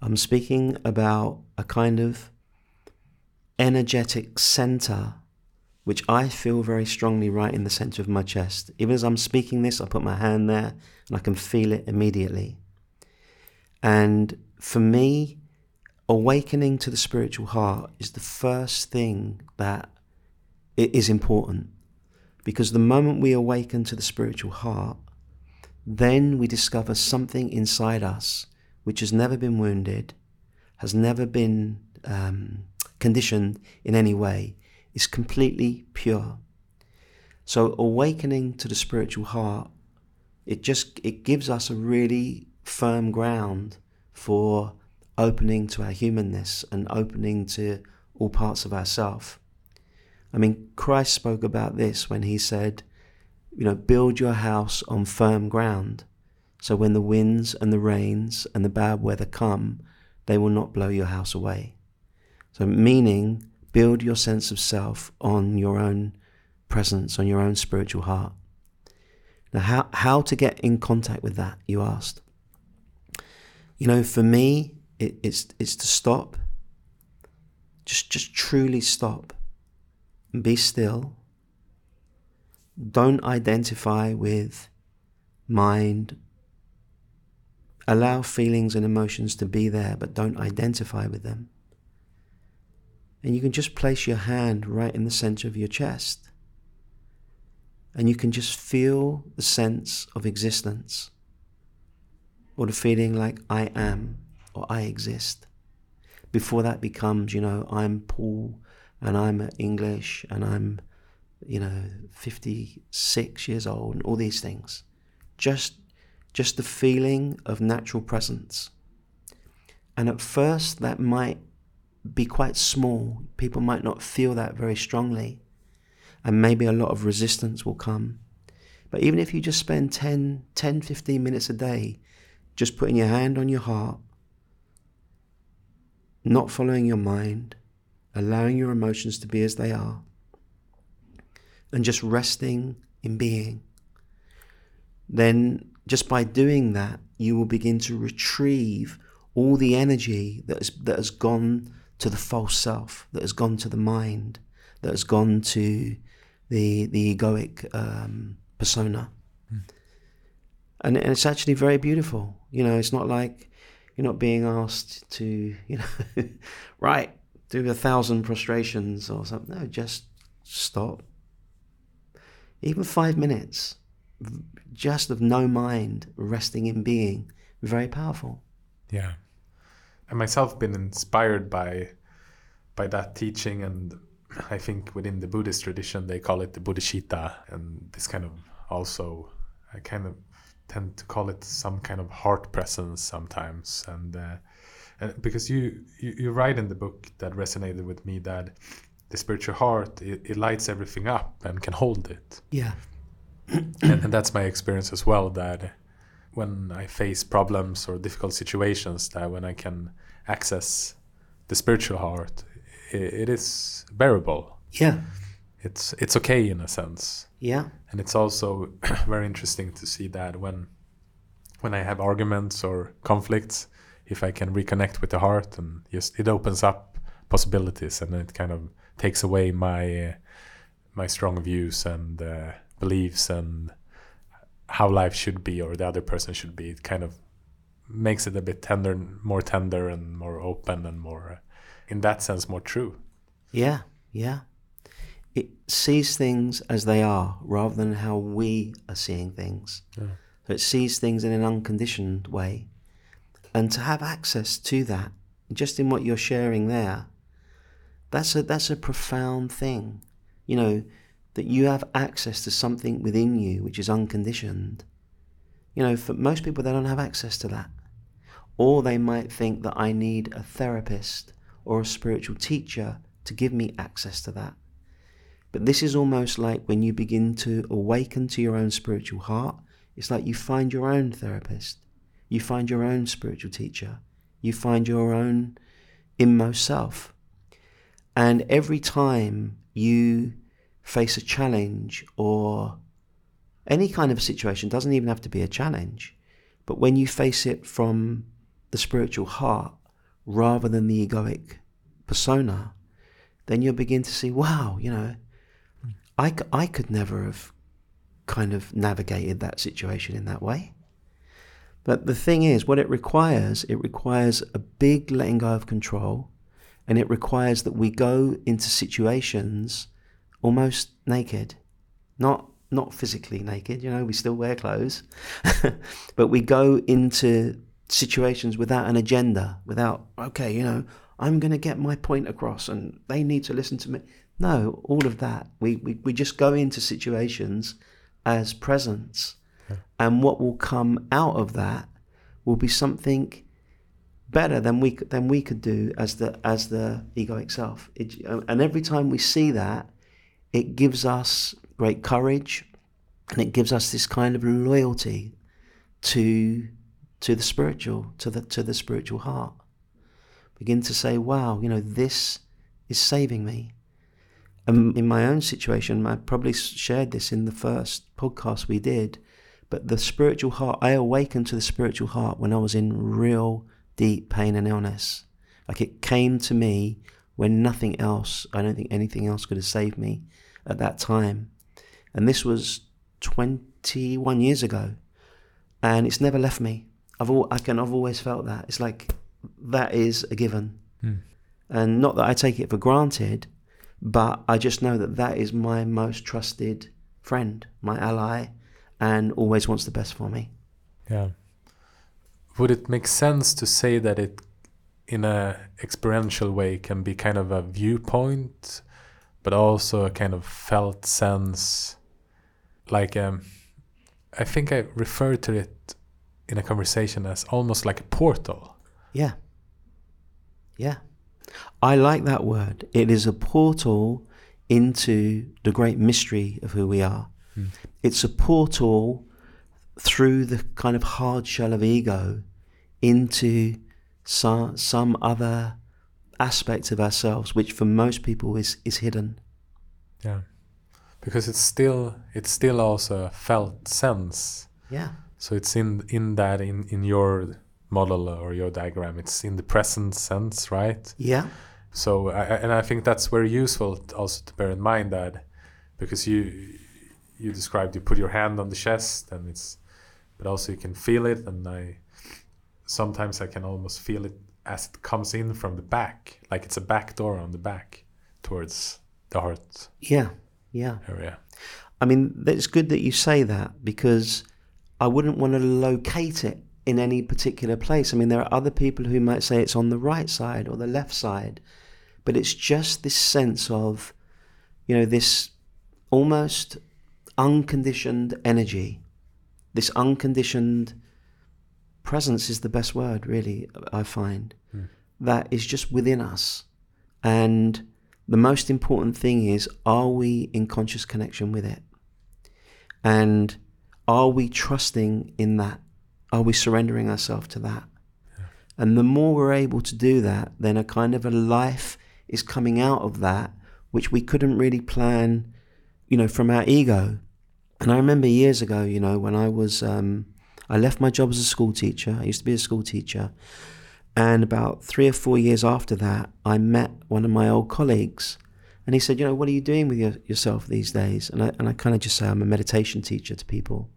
I'm speaking about a kind of energetic center which I feel very strongly right in the center of my chest. Even as I'm speaking this, I put my hand there and I can feel it immediately. And for me, awakening to the spiritual heart is the first thing that it is important. Because the moment we awaken to the spiritual heart, then we discover something inside us which has never been wounded, has never been um, conditioned in any way, is completely pure. So awakening to the spiritual heart, it just it gives us a really firm ground for opening to our humanness and opening to all parts of ourself. I mean, Christ spoke about this when he said, you know, build your house on firm ground. So when the winds and the rains and the bad weather come, they will not blow your house away. So, meaning, build your sense of self on your own presence, on your own spiritual heart. Now, how, how to get in contact with that, you asked? You know, for me, it, it's, it's to stop, just, just truly stop, be still. Don't identify with mind. Allow feelings and emotions to be there, but don't identify with them. And you can just place your hand right in the center of your chest. And you can just feel the sense of existence or the feeling like I am or I exist. Before that becomes, you know, I'm Paul and I'm English and I'm, you know, 56 years old and all these things. Just, just the feeling of natural presence. And at first, that might be quite small. People might not feel that very strongly. And maybe a lot of resistance will come. But even if you just spend 10, 10, 15 minutes a day just putting your hand on your heart, not following your mind, allowing your emotions to be as they are, and just resting in being, then just by doing that, you will begin to retrieve all the energy that has, that has gone to the false self, that has gone to the mind, that has gone to the the egoic um, persona. Mm. And, and it's actually very beautiful. You know, it's not like you're not being asked to, you know, right, do a thousand prostrations or something. No, just stop. Even five minutes, just of no mind, resting in being, very powerful. Yeah. I myself been inspired by by that teaching and I think within the Buddhist tradition they call it the bodhicitta and this kind of also I kind of tend to call it some kind of heart presence sometimes and, uh, and because you, you you write in the book that resonated with me that the spiritual heart it, it lights everything up and can hold it Yeah. and, and that's my experience as well that when I face problems or difficult situations that when I can access the spiritual heart it, it is bearable Yeah. It's it's okay in a sense Yeah. and it's also very interesting to see that when when I have arguments or conflicts if I can reconnect with the heart and just it opens up possibilities and it kind of takes away my uh, my strong views and uh, beliefs and how life should be or the other person should be it kind of makes it a bit tender more tender and more open and more in that sense more true Yeah. Yeah. It sees things as they are rather than how we are seeing things. Yeah. So it sees things in an unconditioned way. And to have access to that, just in what you're sharing there, that's a that's a profound thing. You know, that you have access to something within you which is unconditioned. You know, for most people they don't have access to that. Or they might think that I need a therapist or a spiritual teacher to give me access to that. But this is almost like when you begin to awaken to your own spiritual heart, it's like you find your own therapist, you find your own spiritual teacher, you find your own inmost self. And every time you face a challenge or any kind of situation, doesn't even have to be a challenge, but when you face it from the spiritual heart rather than the egoic persona, then you'll begin to see, wow, you know, I, I could never have kind of navigated that situation in that way. But the thing is, what it requires, it requires a big letting go of control, and it requires that we go into situations almost naked, not not physically naked. You know, we still wear clothes, but we go into situations without an agenda, without okay, you know, I'm going to get my point across, and they need to listen to me. No, all of that. We we, we just go into situations as presence and what will come out of that will be something better than we than we could do as the as the egoic self. It, and every time we see that, it gives us great courage, and it gives us this kind of loyalty to to the spiritual, to the to the spiritual heart. Begin to say, "Wow, you know, this is saving me." And in my own situation, I probably shared this in the first podcast we did but the spiritual heart, I awakened to the spiritual heart when I was in real deep pain and illness. Like it came to me when nothing else, I don't think anything else could have saved me at that time. And this was 21 years ago. And it's never left me. I've all, I can, I've always felt that. It's like that is a given. Mm. And not that I take it for granted, but I just know that that is my most trusted friend, my ally, and always wants the best for me. Yeah. Would it make sense to say that it, in a experiential way, can be kind of a viewpoint, but also a kind of felt sense? Like, um, I think I referred to it in a conversation as almost like a portal. Yeah. Yeah. I like that word. It is a portal into the great mystery of who we are. Mm. It's a portal through the kind of hard shell of ego into some, some other aspect of ourselves, which for most people is, is hidden. Yeah. Because it's still it's still also a felt sense. Yeah. So it's in in that in, in your model or your diagram, it's in the present sense, right? Yeah. So I, and I think that's very useful also to bear in mind that because you you described you put your hand on the chest and it's but also you can feel it and i sometimes i can almost feel it as it comes in from the back like it's a back door on the back towards the heart yeah yeah area i mean it's good that you say that because i wouldn't want to locate it in any particular place i mean there are other people who might say it's on the right side or the left side but it's just this sense of you know this almost unconditioned energy, this unconditioned presence is the best word, really, I find, mm. that is just within us. And the most important thing is are we in conscious connection with it? And are we trusting in that? Are we surrendering ourselves to that? Yeah. And the more we're able to do that, then a kind of a life is coming out of that, which we couldn't really plan, you know, from our ego. And I remember years ago, you know, when I was, um, I left my job as a school teacher. I used to be a school teacher. And about three or four years after that, I met one of my old colleagues. And he said, You know, what are you doing with your, yourself these days? And I, and I kind of just say, I'm a meditation teacher to people.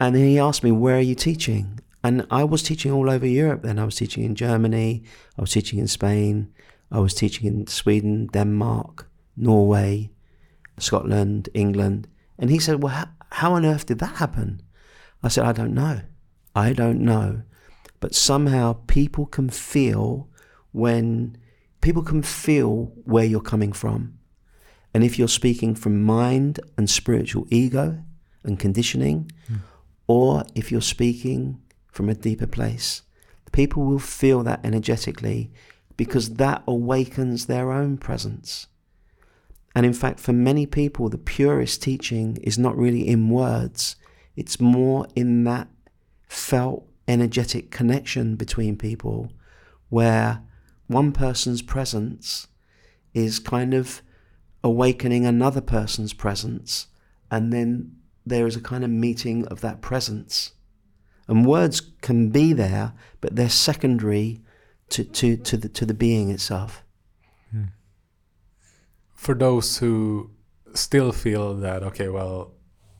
And then he asked me, Where are you teaching? And I was teaching all over Europe then. I was teaching in Germany, I was teaching in Spain, I was teaching in Sweden, Denmark, Norway, Scotland, England. And he said, Well, how, how on earth did that happen? I said, I don't know. I don't know. But somehow people can feel when people can feel where you're coming from. And if you're speaking from mind and spiritual ego and conditioning, mm. Or if you're speaking from a deeper place, people will feel that energetically because that awakens their own presence. And in fact, for many people, the purest teaching is not really in words, it's more in that felt energetic connection between people where one person's presence is kind of awakening another person's presence, and then there is a kind of meeting of that presence. And words can be there, but they're secondary to, to, to, the, to the being itself. Hmm. For those who still feel that, okay, well,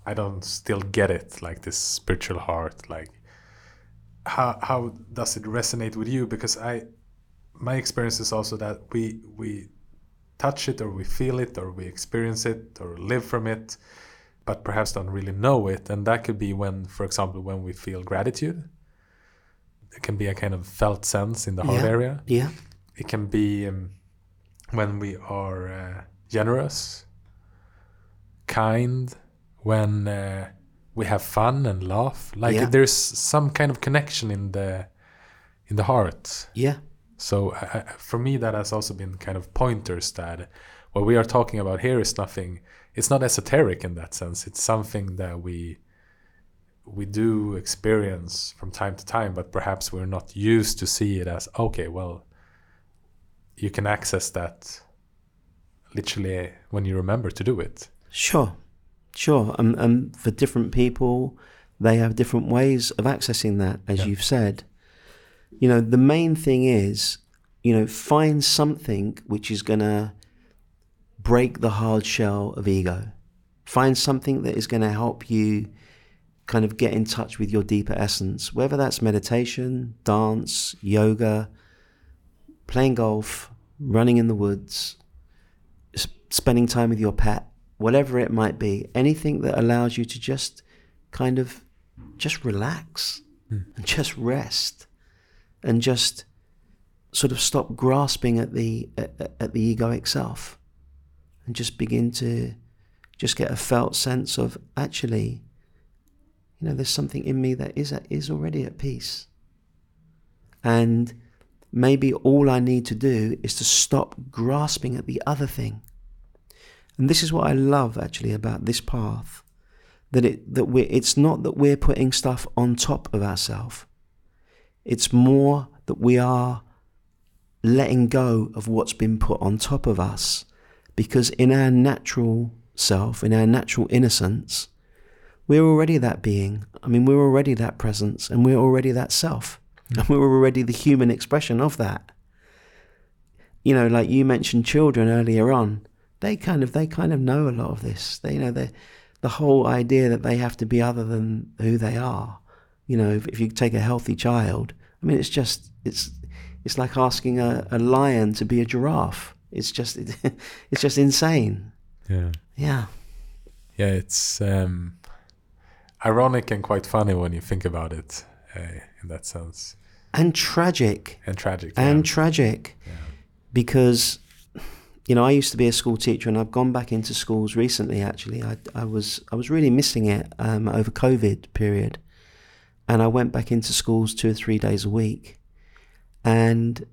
I don't still get it, like this spiritual heart, like how how does it resonate with you? Because I my experience is also that we we touch it or we feel it or we experience it or live from it but perhaps don't really know it and that could be when for example when we feel gratitude it can be a kind of felt sense in the heart yeah. area Yeah. it can be um, when we are uh, generous kind when uh, we have fun and laugh like Yeah. there's some kind of connection in the in the heart Yeah. so uh, for me, that has also been kind of pointers that what we are talking about here is nothing. It's not esoteric in that sense. It's something that we we do experience from time to time, but perhaps we're not used to see it as okay. Well, you can access that literally when you remember to do it. Sure, sure. And, and for different people, they have different ways of accessing that, as Yeah. you've said. You know, the main thing is, you know, find something which is going to break the hard shell of ego. Find something that is going to help you kind of get in touch with your deeper essence, whether that's meditation, dance, yoga, playing golf, running in the woods, spending time with your pet, whatever it might be, anything that allows you to just kind of just relax hmm. and just rest and just sort of stop grasping at the at, at the egoic self and just begin to just get a felt sense of actually you know there's something in me that is at, is already at peace. And maybe all I need to do is to stop grasping at the other thing. And this is what I love actually about this path that it that we it's not that we're putting stuff on top of ourselves it's more that we are letting go of what's been put on top of us because in our natural self in our natural innocence we're already that being. I mean we're already that presence and we're already that self. Hmm. And we're already the human expression of that. You know like you mentioned children earlier on they kind of they kind of know a lot of this. They you know they the whole idea that they have to be other than who they are. You know if, if you take a healthy child i mean it's just it's it's like asking a, a lion to be a giraffe it's just it, it's just insane. Yeah. yeah. Yeah, it's um, ironic and quite funny when you think about it uh, in that sense, and tragic. And tragic. and tragic. Yeah. because you know I used to be a school teacher and I've gone back into schools recently actually. I, I was I was really missing it um, over COVID period. And I went back into schools two or three days a week. And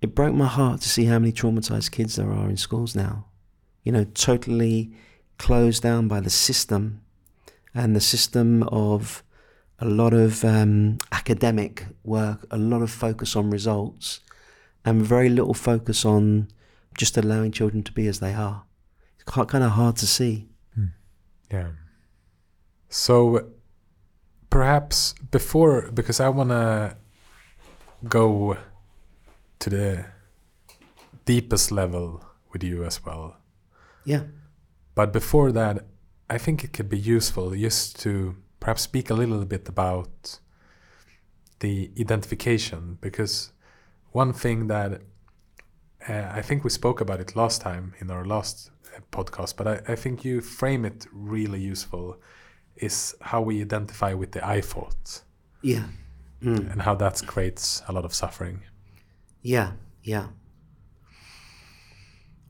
it broke my heart to see how many traumatized kids there are in schools now you know totally closed down by the system and the system of a lot of um, academic work, a lot of focus on results, and very little focus on just allowing children to be as they are. It's kind of hard to see. Yeah. So perhaps before, because I want to go to the deepest level with you as well. Yeah, But before that, I think it could be useful just to perhaps speak a little bit about the identification because one thing that uh, I think we spoke about it last time in our last uh, podcast, but I, I think you frame it really useful is how we identify with the I thought yeah, Mm. and how that creates a lot of suffering. Yeah, yeah.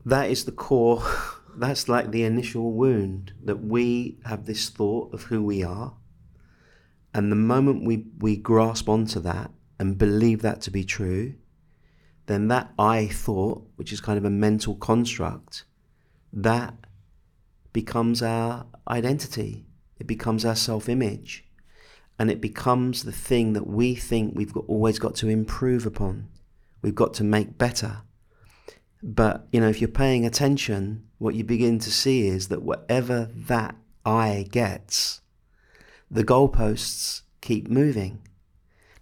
That is the core. That's like the initial wound that we have this thought of who we are. And the moment we, we grasp onto that and believe that to be true, then that I thought, which is kind of a mental construct, that becomes our identity. It becomes our self image. And it becomes the thing that we think we've got, always got to improve upon. We've got to make better. But, you know, if you're paying attention, what you begin to see is that whatever that I gets, the goalposts keep moving.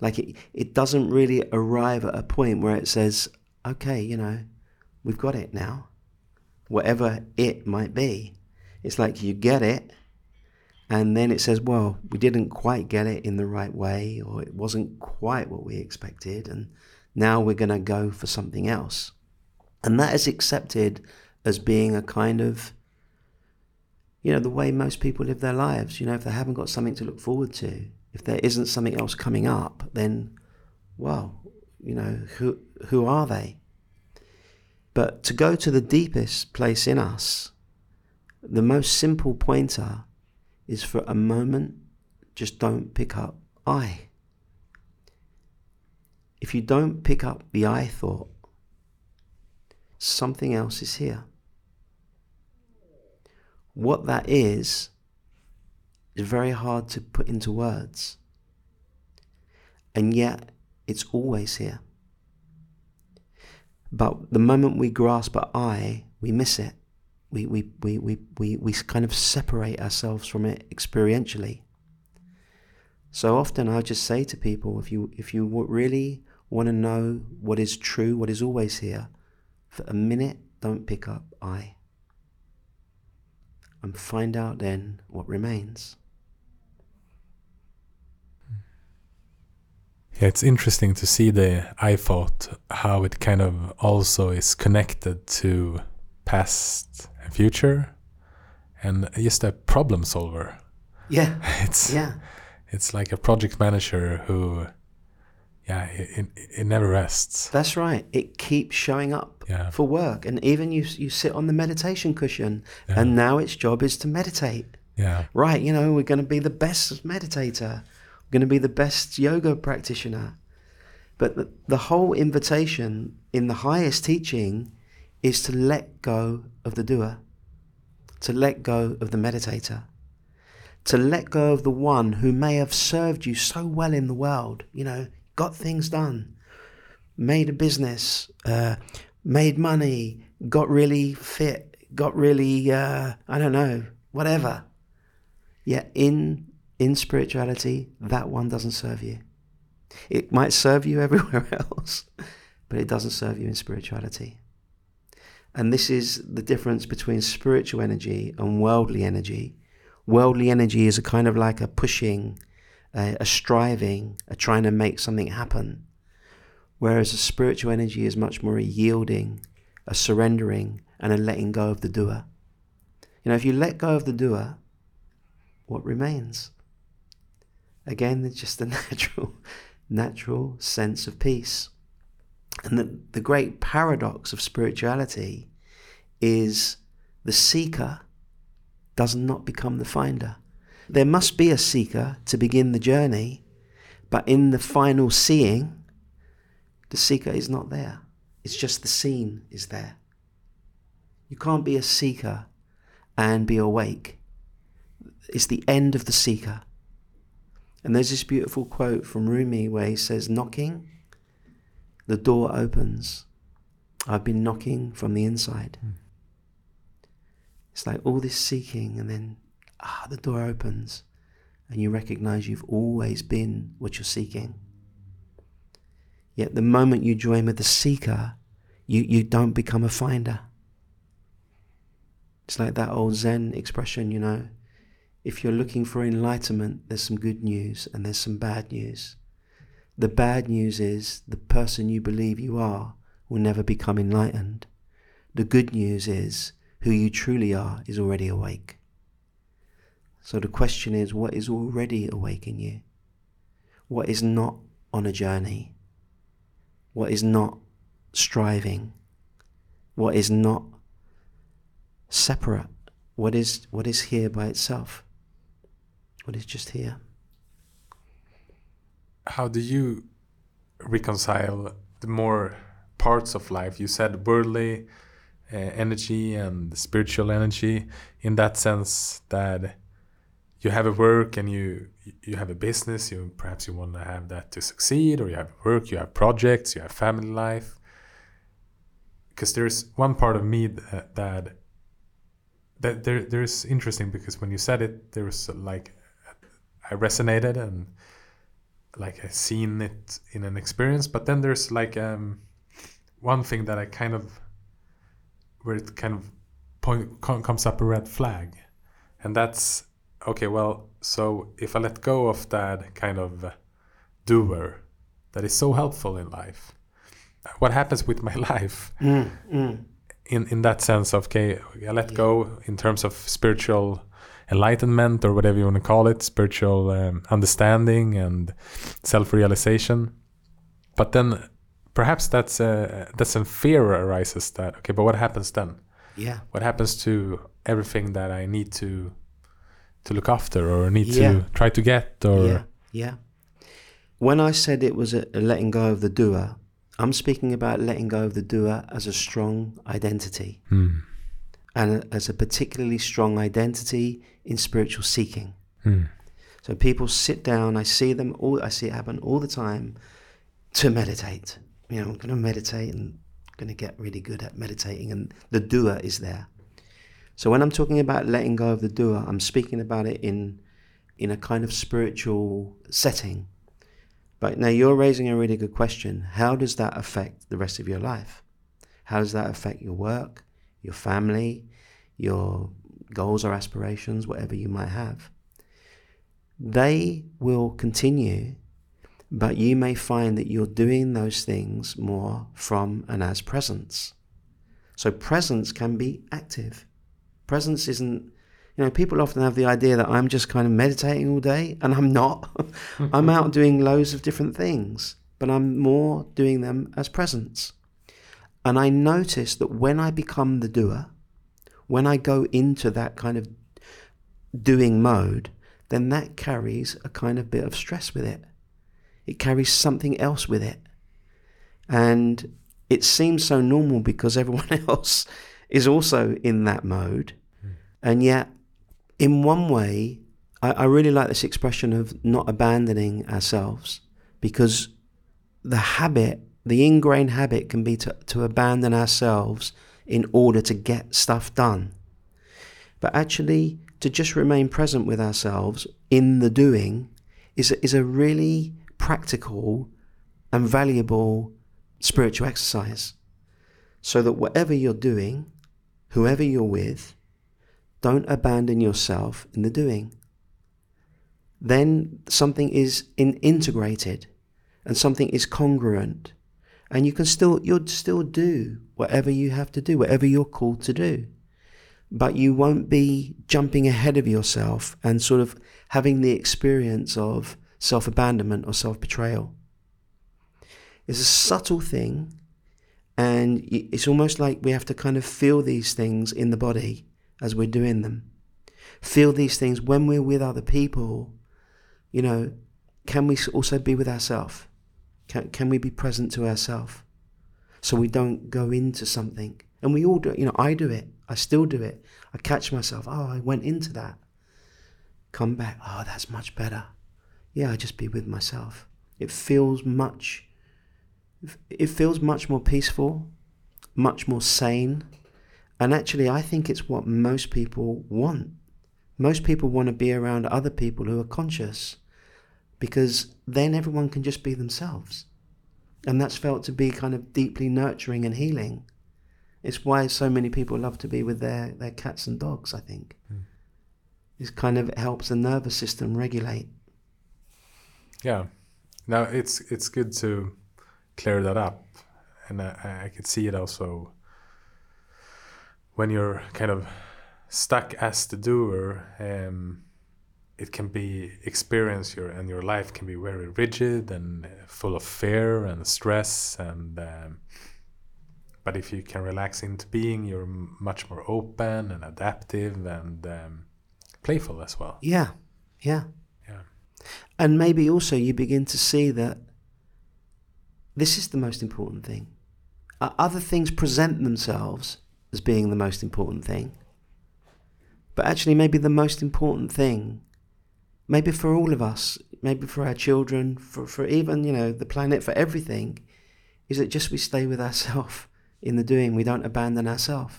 Like it, it doesn't really arrive at a point where it says, okay, you know, we've got it now. Whatever it might be. It's like you get it, and then it says, well, we didn't quite get it in the right way, or it wasn't quite what we expected, and now we're going to go for something else. And that is accepted as being a kind of, you know, the way most people live their lives. You know, if they haven't got something to look forward to, if there isn't something else coming up, then, well, you know, who, who are they? But to go to the deepest place in us, the most simple pointer is for a moment, just don't pick up I. If you don't pick up the I thought, something else is here. What that is, is very hard to put into words. And yet, it's always here. But the moment we grasp at I, we miss it. We, we, we, we, we, we kind of separate ourselves from it experientially. So often I just say to people, if you, if you really want to know what is true, what is always here, for a minute, don't pick up I. And find out then what remains. Yeah, it's interesting to see the I thought, how it kind of also is connected to past and future and just a problem solver. Yeah. It's Yeah. it's like a project manager who yeah, it, it, it never rests. That's right. It keeps showing up Yeah. for work. And even you, you sit on the meditation cushion, Yeah. and now its job is to meditate. Yeah. Right, you know, we're going to be the best meditator, we're going to be the best yoga practitioner. But the, the whole invitation in the highest teaching is to let go of the doer, to let go of the meditator, to let go of the one who may have served you so well in the world, you know, got things done, made a business, uh, made money, got really fit, got really, uh, I don't know, whatever. Yet in in spirituality, that one doesn't serve you. It might serve you everywhere else, but it doesn't serve you in spirituality. And this is the difference between spiritual energy and worldly energy. Worldly energy is a kind of like a pushing, a, a striving, a trying to make something happen. Whereas a spiritual energy is much more a yielding, a surrendering, and a letting go of the doer. You know, if you let go of the doer, what remains? Again, it's just a natural, natural sense of peace. And the, the great paradox of spirituality is the seeker does not become the finder. There must be a seeker to begin the journey, but in the final seeing, the seeker is not there. It's just the seen is there. You can't be a seeker and be awake. It's the end of the seeker. And there's this beautiful quote from Rumi where he says, Knocking, the door opens. I've been knocking from the inside. Hmm. It's like all this seeking, and then ah, the door opens, and you recognize you've always been what you're seeking. Yet the moment you join with the seeker, you, you don't become a finder. It's like that old Zen expression, you know. If you're looking for enlightenment, there's some good news and there's some bad news. The bad news is the person you believe you are will never become enlightened. The good news is who you truly are is already awake. So the question is what is already awake in you? What is not on a journey? What is not striving? What is not separate? What is, what is here by itself? What is just here? How do you reconcile the more parts of life. You said worldly uh, energy and spiritual energy in that sense that you have a work and you you have a business you perhaps you want to have that to succeed or you have work you have projects you have family life. Because there's one part of me that, that that there there's interesting because when you said it there was like I resonated and like I seen it in an experience but then there's like um one thing that I kind of where it kind of point comes up a red flag. And that's okay well so if I let go of that kind of doer that is so helpful in life what happens with my life Mm, mm. in in that sense of okay I let go in terms of spiritual enlightenment or whatever you want to call it spiritual um, understanding and self-realization but then perhaps that's a that's a fear arises that okay but what happens then Yeah. what happens to everything that I need to to look after or need Yeah. to try to get or Yeah. Yeah. When I said it was a, a letting go of the doer, I'm speaking about letting go of the doer as a strong identity Hmm. and a, as a particularly strong identity in spiritual seeking. Hmm. So people sit down, I see them all, I see it happen all the time to meditate. You know, I'm going to meditate and going to get really good at meditating, and the doer is there. So when I'm talking about letting go of the doer, I'm speaking about it in in a kind of spiritual setting. But now you're raising a really good question. How does that affect the rest of your life? How does that affect your work, your family, your goals or aspirations, whatever you might have? They will continue, but you may find that you're doing those things more from and as presence. So presence can be active. Presence isn't, you know, people often have the idea that I'm just kind of meditating all day, and I'm not. I'm out doing loads of different things, but I'm more doing them as presence. And I notice that when I become the doer, when I go into that kind of doing mode, then that carries a kind of bit of stress with it. It carries something else with it. And it seems so normal because everyone else is also in that mode. And yet, in one way, I, I really like this expression of not abandoning ourselves because the habit, the ingrained habit, can be to, to abandon ourselves in order to get stuff done. But actually, to just remain present with ourselves in the doing is is a really practical and valuable spiritual exercise. So that whatever you're doing, whoever you're with, don't abandon yourself in the doing. Then something is in, integrated and something is congruent and you can still you'll still do whatever you have to do whatever you're called to do. But you won't be jumping ahead of yourself and sort of having the experience of self-abandonment or self-betrayal. It's a subtle thing and it's almost like we have to kind of feel these things in the body as we're doing them feel these things when we're with other people you know can we also be with ourselves can, can we be present to ourselves so we don't go into something? And we all do it. You know, I do it. I still do it. I catch myself. Oh, I went into that. Come back. Oh, that's much better. Yeah, I just be with myself. It feels much. It feels much more peaceful, much more sane, and actually, I think it's what most people want. Most people want to be around other people who are conscious because then everyone can just be themselves. And that's felt to be kind of deeply nurturing and healing. It's why so many people love to be with their, their cats and dogs, I think. Mm. It kind of helps the nervous system regulate. Yeah. Now it's it's good to clear that up, and I, I could see it also when you're kind of stuck as the doer. Um, it can be experience your and your life can be very rigid and full of fear and stress and um, but if you can relax into being you're m- much more open and adaptive and um, playful as well Yeah, yeah. yeah And maybe also you begin to see that this is the most important thing. uh, other things present themselves as being the most important thing. But actually, maybe the most important thing, maybe for all of us, maybe for our children, for, for even, you know, the planet, for everything, is that just we stay with ourselves in the doing. We don't abandon ourselves.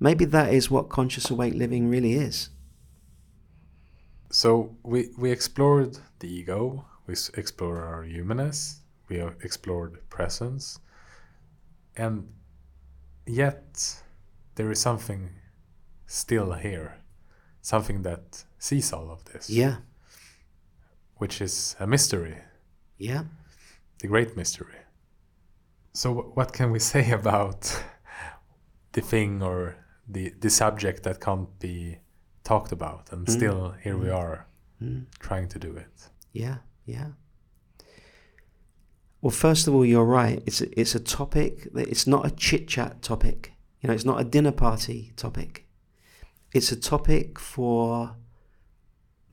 Maybe that is what conscious awake living really is. So we, we explored the ego, we explored our humanness, we uh, explored presence, and yet there is something still here, something that sees all of this. Yeah. Which is a mystery. Yeah. The great mystery. So, what can we say about the thing or the the subject that can't be talked about, and mm. still here mm. we are mm. trying to do it? Yeah, yeah. Well, first of all, you're right. It's a, it's a topic that it's not a chit chat topic. You know, it's not a dinner party topic. It's a topic for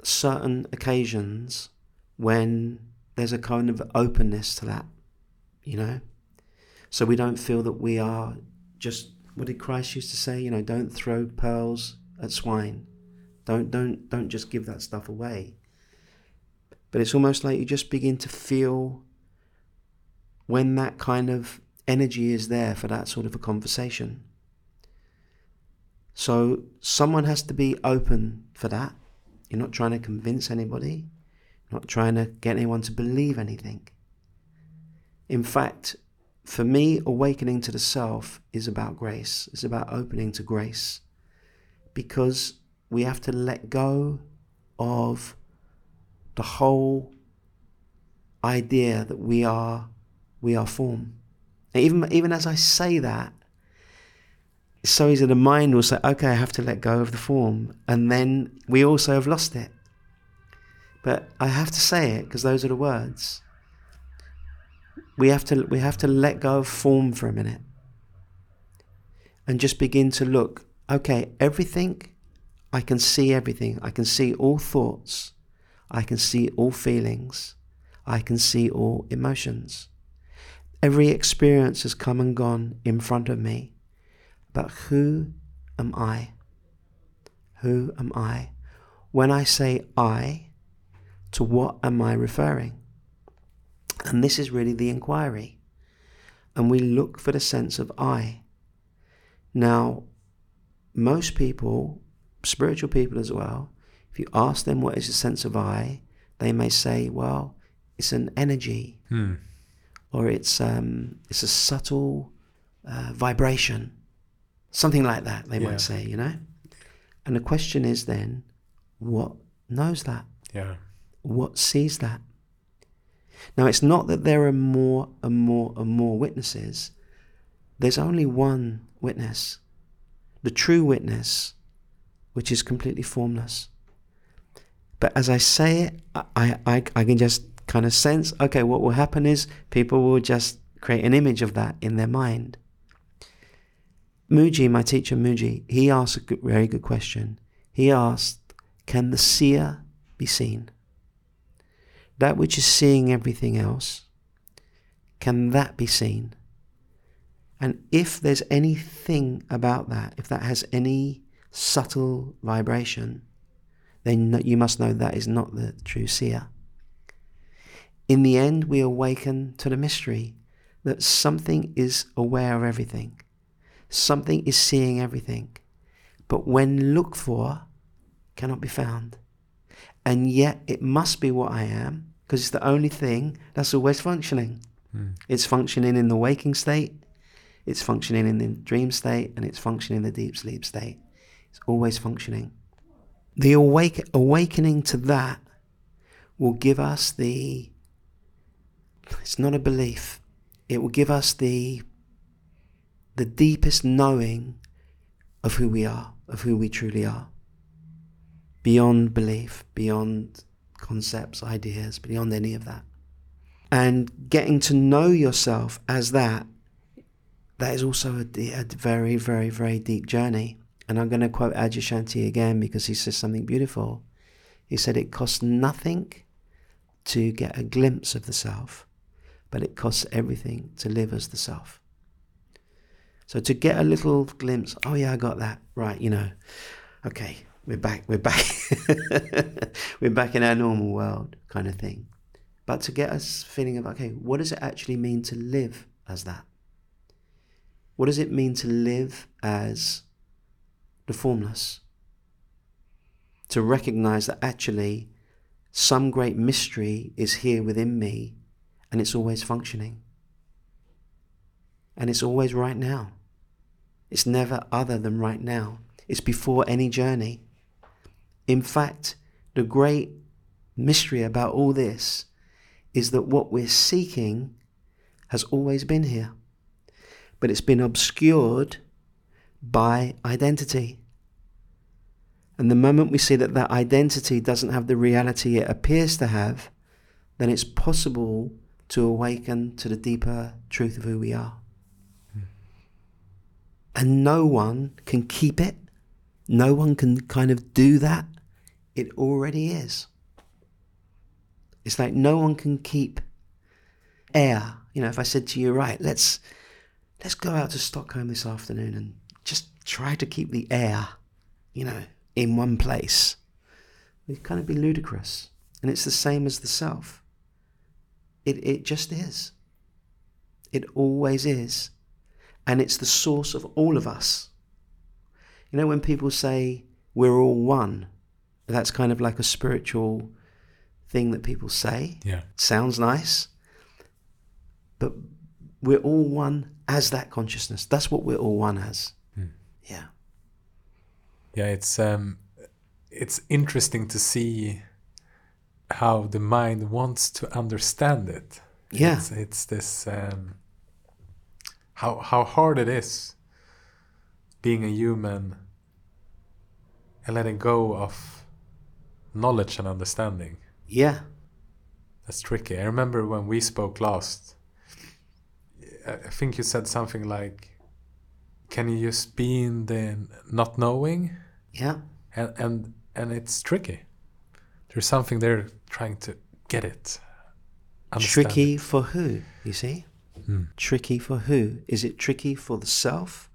certain occasions when there's a kind of openness to that. You know, so we don't feel that we are just what did Christ used to say? You know, don't throw pearls at swine. Don't don't don't just give that stuff away. But it's almost like you just begin to feel when that kind of energy is there for that sort of a conversation. So someone has to be open for that. You're not trying to convince anybody, not trying to get anyone to believe anything. In fact, for me, awakening to the self is about grace. It's about opening to grace. Because we have to let go of the whole idea that we are we are form. And even even as I say that, it's so easy the mind will say, okay, I have to let go of the form. And then we also have lost it. But I have to say it because those are the words we have to we have to let go of form for a minute and just begin to look okay everything i can see everything i can see all thoughts i can see all feelings i can see all emotions every experience has come and gone in front of me but who am i who am i when i say i to what am i referring and this is really the inquiry. And we look for the sense of I. Now, most people, spiritual people as well, if you ask them what is the sense of I, they may say, well, it's an energy, hmm. Or it's um, it's a subtle uh, vibration, something like that. They yeah. might say, you know. And the question is then, what knows that? Yeah. What sees that? Now, it's not that there are more and more and more witnesses. There's only one witness, the true witness, which is completely formless. But as I say it, I, I, I can just kind of sense okay, what will happen is people will just create an image of that in their mind. Mooji, my teacher Mooji, he asked a good, very good question. He asked, Can the seer be seen? that which is seeing everything else, can that be seen? And if there's anything about that, if that has any subtle vibration, then you must know that is not the true seer. In the end, we awaken to the mystery that something is aware of everything, something is seeing everything, but when looked for, cannot be found and yet it must be what I am because it's the only thing that's always functioning. Mm. It's functioning in the waking state, it's functioning in the dream state, and it's functioning in the deep sleep state. It's always functioning. The awake, awakening to that will give us the, it's not a belief, it will give us the, the deepest knowing of who we are, of who we truly are beyond belief, beyond concepts, ideas, beyond any of that. And getting to know yourself as that, that is also a, a very, very, very deep journey. And I'm going to quote Adyashanti again because he says something beautiful. He said, It costs nothing to get a glimpse of the self, but it costs everything to live as the self. So to get a little glimpse, oh yeah, I got that right. You know, okay, we're back. We're back. we're back in our normal world, kind of thing. But to get us feeling of okay, what does it actually mean to live as that? What does it mean to live as the formless? To recognize that actually some great mystery is here within me and it's always functioning. And it's always right now. It's never other than right now. It's before any journey. In fact, the great mystery about all this is that what we're seeking has always been here, but it's been obscured by identity. And the moment we see that that identity doesn't have the reality it appears to have, then it's possible to awaken to the deeper truth of who we are. And no one can keep it, no one can kind of do that. It already is. It's like no one can keep air. You know, if I said to you, right, let's let's go out to Stockholm this afternoon and just try to keep the air, you know, in one place, it'd kind of be ludicrous. And it's the same as the self. It it just is. It always is. And it's the source of all of us. You know, when people say we're all one, that's kind of like a spiritual thing that people say. Yeah. Sounds nice. But we're all one as that consciousness. That's what we're all one as. Hmm. Yeah. Yeah, it's um it's interesting to see how the mind wants to understand it. Yeah. It's, it's this um how how hard it is being a human and letting go of knowledge and understanding. Yeah. That's tricky. I remember when we spoke last. I I think you said something like, "Can you just be in the not knowing?" Yeah. And and and it's tricky. There's something there trying to get it. Tricky it. for who, you see? Hmm. Tricky for who? Is it tricky for the self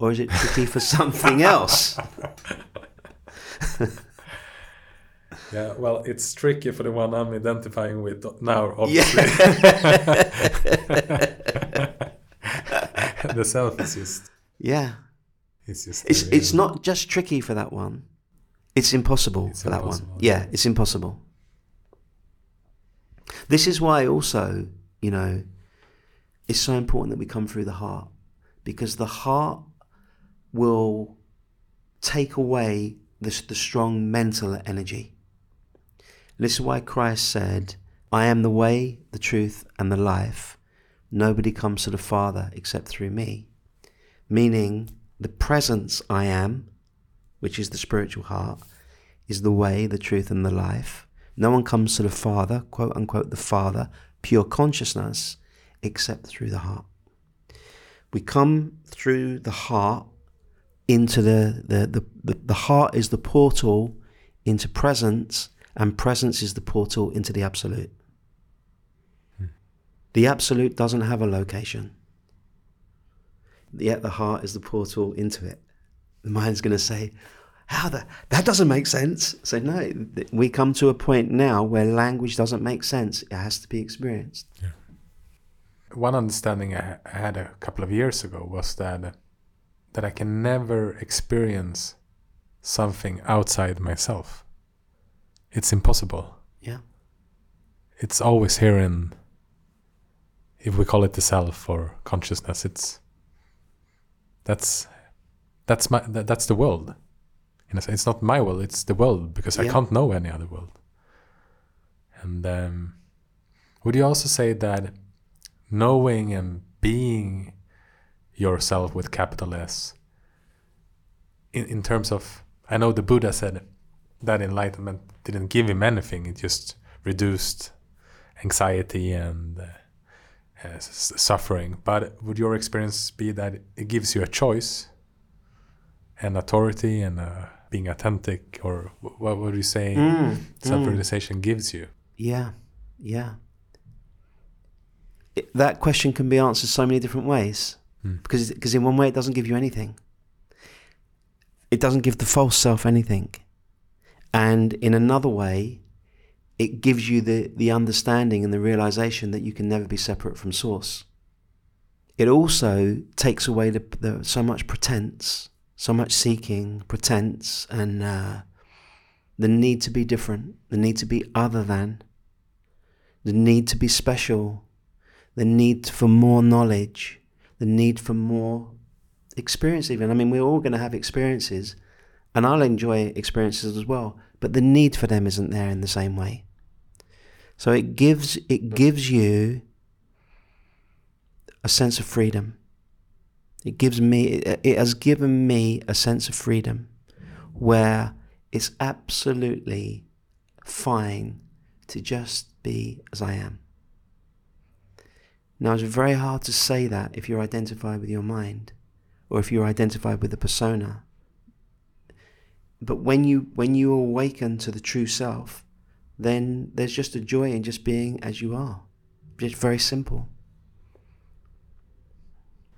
or is it tricky for something else? Yeah, well, it's tricky for the one I'm identifying with now, obviously. the self is just, Yeah. it's just. It's it's not just tricky for that one. It's impossible It's for that one. Yeah, it's impossible. This is why also, you know, it's so important that we come through the heart because the heart will take away the, the strong mental energy. This is why Christ said, I am the way, the truth, and the life. Nobody comes to the Father except through me. Meaning, the presence I am, which is the spiritual heart, is the way, the truth, and the life. No one comes to the Father, quote unquote, the Father, pure consciousness, except through the heart. We come through the heart into the, the, the, the, the heart is the portal into presence, and presence is the portal into the absolute. Hmm. The absolute doesn't have a location, yet the heart is the portal into it. The mind's going to say, how that that doesn't make sense. So no, we come to a point now where language doesn't make sense. It has to be experienced. One understanding I I had a couple of years ago was that that I can never experience something outside myself. It's impossible. Yeah. It's always here in if we call it the self or consciousness, it's that's that's my that, that's the world. In a sense, it's not my world; it's the world because I can't know any other world. And um, would you also say that knowing and being yourself with capital S, in in terms of, I know the Buddha said that enlightenment didn't give him anything; it just reduced anxiety and uh, uh, suffering. But would your experience be that it gives you a choice and authority and uh, being authentic, or what would you say Mm, self-realization gives you? Yeah, yeah. It, that question can be answered so many different ways. because because in one way it doesn't give you anything. It doesn't give the false self anything, and in another way, it gives you the the understanding and the realization that you can never be separate from source. It also takes away the, the so much pretense, so much seeking, pretense, and uh, the need to be different, the need to be other than, the need to be special, the need for more knowledge, the need for more experience, even. I mean, we're all going to have experiences, and I'll enjoy experiences as well, but the need for them isn't there in the same way. So it gives it gives you a sense of freedom. It gives me it has given me a sense of freedom where it's absolutely fine to just be as I am. Now, it's very hard to say that if you're identified with your mind or if you're identified with a persona. But when you when you awaken to the true self, then there's just a joy in just being as you are. Just very simple.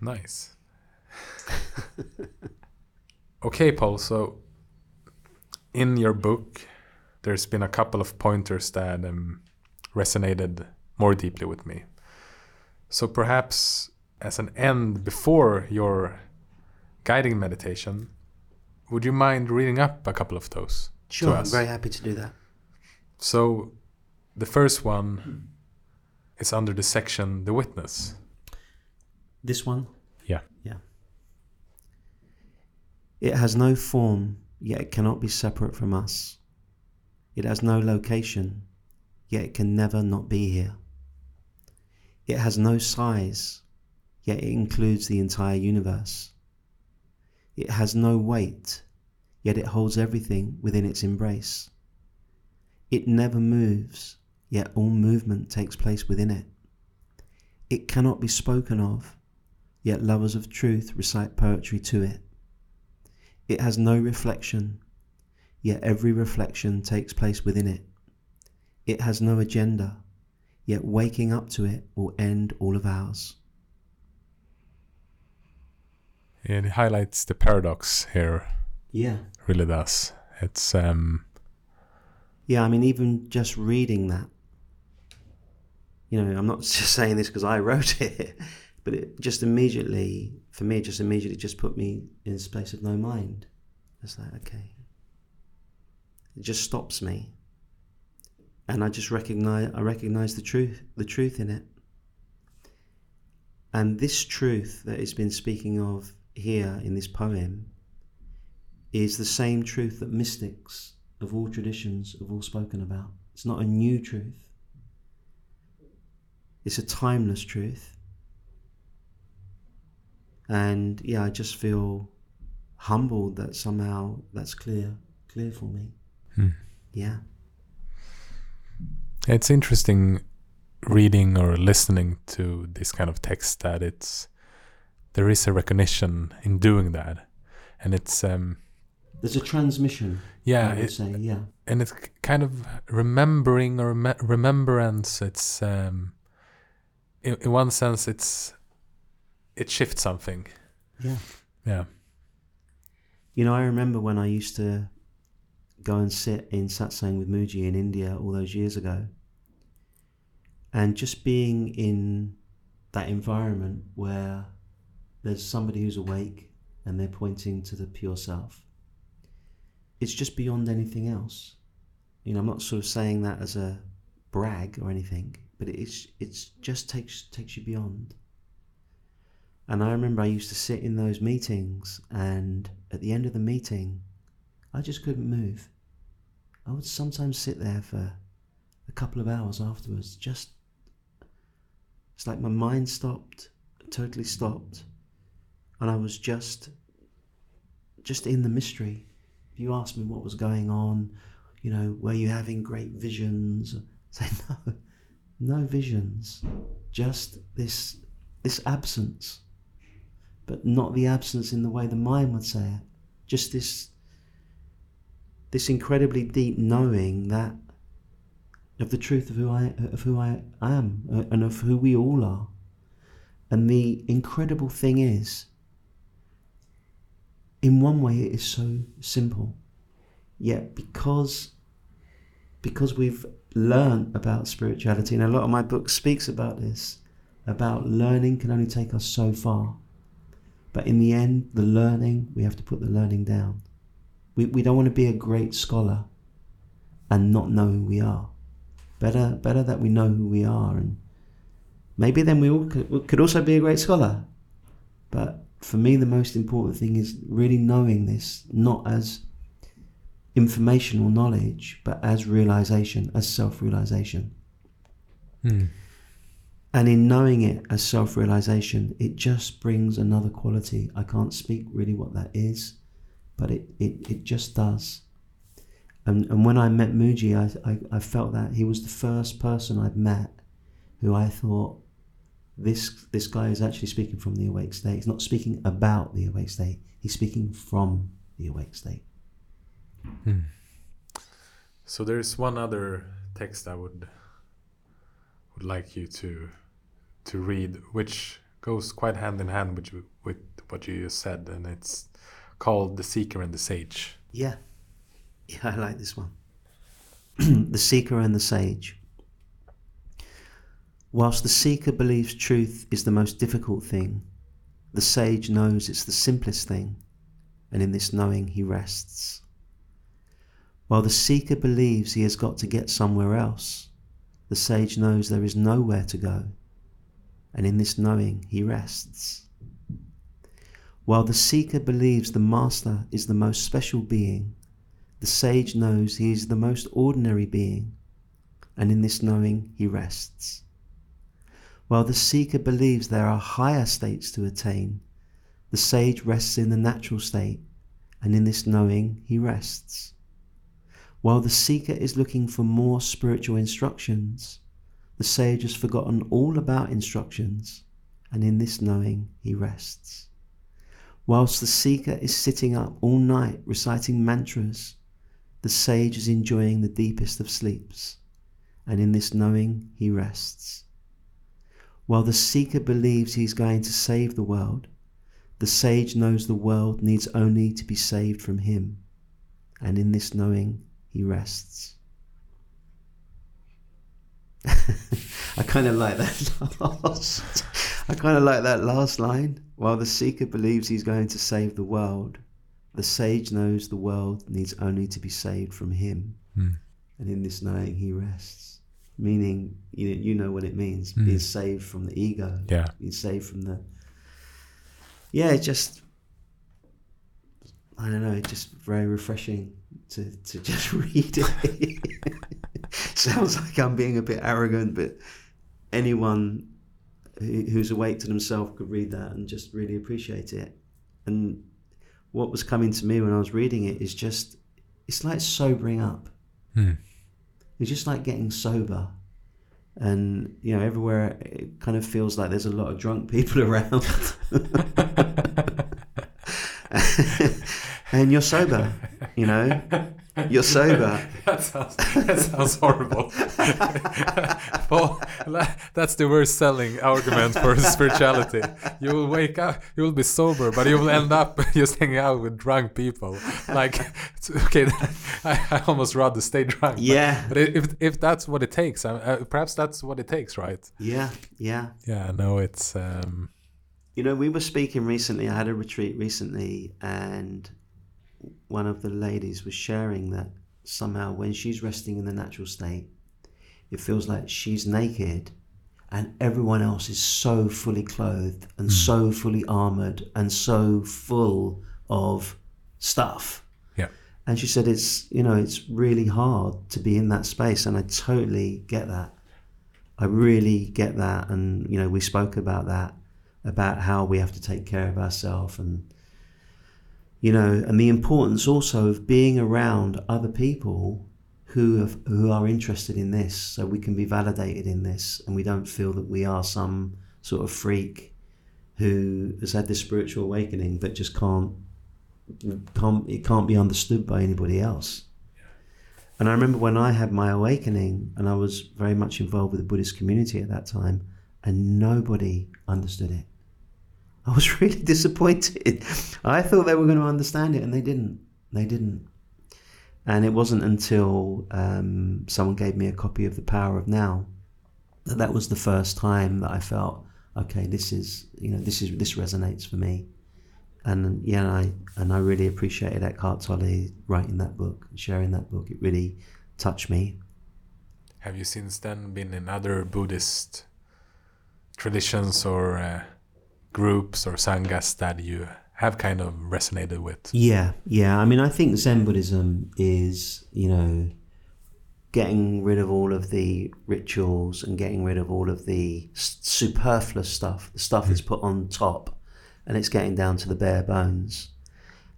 Nice. okay, Paul. So, in your book, there's been a couple of pointers that um, resonated more deeply with me. So, perhaps as an end before your guiding meditation, would you mind reading up a couple of those? Sure, I'm very happy to do that. So, the first one is under the section The Witness. This one? Yeah. Yeah. It has no form, yet it cannot be separate from us. It has no location, yet it can never not be here. It has no size, yet it includes the entire universe. It has no weight, yet it holds everything within its embrace. It never moves, yet all movement takes place within it. It cannot be spoken of, yet lovers of truth recite poetry to it. It has no reflection, yet every reflection takes place within it. It has no agenda, yet waking up to it will end all of ours. Yeah, it highlights the paradox here. Yeah. Really does. It's um Yeah, I mean even just reading that you know, I'm not just saying this because I wrote it, but it just immediately, for me, it just immediately just put me in a space of no mind. It's like, okay. It just stops me. And I just recognize I recognize the truth the truth in it. And this truth that it's been speaking of here in this poem is the same truth that mystics of all traditions have all spoken about. It's not a new truth. It's a timeless truth. And yeah, I just feel humbled that somehow that's clear, clear for me. Hmm. Yeah. It's interesting reading or listening to this kind of text that it's there is a recognition in doing that, and it's um, there's a transmission. Yeah, I would it, say yeah, and it's kind of remembering or rem- remembrance. It's um, in, in one sense, it's it shifts something. Yeah. Yeah. You know, I remember when I used to go and sit in satsang with Mooji in India all those years ago. And just being in that environment where there's somebody who's awake and they're pointing to the pure self. It's just beyond anything else. You know, I'm not sort of saying that as a brag or anything, but it's it's just takes takes you beyond. And I remember I used to sit in those meetings, and at the end of the meeting, I just couldn't move. I would sometimes sit there for a couple of hours afterwards, just it's like my mind stopped, totally stopped, and I was just just in the mystery. If you asked me what was going on, you know, were you having great visions? I say no, no visions, just this this absence, but not the absence in the way the mind would say it. Just this this incredibly deep knowing that of the truth of who I of who I am uh, and of who we all are. And the incredible thing is, in one way, it is so simple. Yet, because because we've learned about spirituality, and a lot of my book speaks about this, about learning can only take us so far. But in the end, the learning, we have to put the learning down. We, we don't want to be a great scholar and not know who we are. Better, better that we know who we are, and maybe then we all could, could also be a great scholar. But for me, the most important thing is really knowing this, not as informational knowledge, but as realization, as self realization. Hmm. And in knowing it as self realization, it just brings another quality. I can't speak really what that is, but it, it, it just does. And, and when I met Mooji, I, I, I felt that he was the first person I'd met who I thought this this guy is actually speaking from the awake state. He's not speaking about the awake state. He's speaking from the awake state. Hmm. So there's one other text I would would like you to to read, which goes quite hand in hand with with what you just said, and it's called "The Seeker and the Sage." Yeah, yeah, I like this one. the Seeker and the Sage. Whilst the seeker believes truth is the most difficult thing, the sage knows it's the simplest thing, and in this knowing he rests. While the seeker believes he has got to get somewhere else, the sage knows there is nowhere to go, and in this knowing he rests. While the seeker believes the master is the most special being, the sage knows he is the most ordinary being, and in this knowing he rests. While the seeker believes there are higher states to attain, the sage rests in the natural state, and in this knowing he rests. While the seeker is looking for more spiritual instructions, the sage has forgotten all about instructions, and in this knowing he rests. Whilst the seeker is sitting up all night reciting mantras, the sage is enjoying the deepest of sleeps, and in this knowing he rests. While the seeker believes he is going to save the world, the sage knows the world needs only to be saved from him, and in this knowing he rests. I kind of like that last. I kind of like that last line. While the seeker believes he's going to save the world, the sage knows the world needs only to be saved from him, Mm. and in this knowing he rests. Meaning, you know, you know what it means: Mm. being saved from the ego, Yeah. being saved from the. Yeah, just. I don't know. It's just very refreshing to to just read it. Sounds like I'm being a bit arrogant, but anyone who's awake to themselves could read that and just really appreciate it. And what was coming to me when I was reading it is just, it's like sobering up. Hmm. It's just like getting sober. And, you know, everywhere it kind of feels like there's a lot of drunk people around. and you're sober, you know? You're sober. that sounds that sounds horrible. that's the worst selling argument for spirituality. You will wake up, you will be sober, but you will end up just hanging out with drunk people. Like, okay, I, I almost rather stay drunk. Yeah. But if if that's what it takes, uh, uh, perhaps that's what it takes, right? Yeah, yeah. Yeah. No, it's um, You know, we were speaking recently. I had a retreat recently, and one of the ladies was sharing that somehow when she's resting in the natural state, it feels like she's naked and everyone else is so fully clothed and hmm. so fully armored and so full of stuff. yeah. And she said it's you know it's really hard to be in that space, and I totally get that. I really get that, and you know we spoke about that, about how we have to take care of ourselves, and you know, and the importance also of being around other people who have, who are interested in this, so we can be validated in this, and we don't feel that we are some sort of freak who has had this spiritual awakening but just can't can't it can't be understood by anybody else. And I remember when I had my awakening and I was very much involved with the Buddhist community at that time, and nobody understood it. I was really disappointed. I thought they were going to understand it, and they didn't. They didn't. And it wasn't until um, someone gave me a copy of The Power of Now that that was the first time that I felt, okay, this is you know this is this resonates for me. And yeah, and I and I really appreciated Eckhart Tolle writing that book, sharing that book. It really touched me. Have you since then been in other Buddhist traditions or uh, groups or sanghas that you have kind of resonated with? Yeah, yeah. I mean, I think Zen Buddhism is, you know, getting rid of all of the rituals and getting rid of all of the superfluous stuff, the stuff that's hmm. put on top, and it's getting down to the bare bones.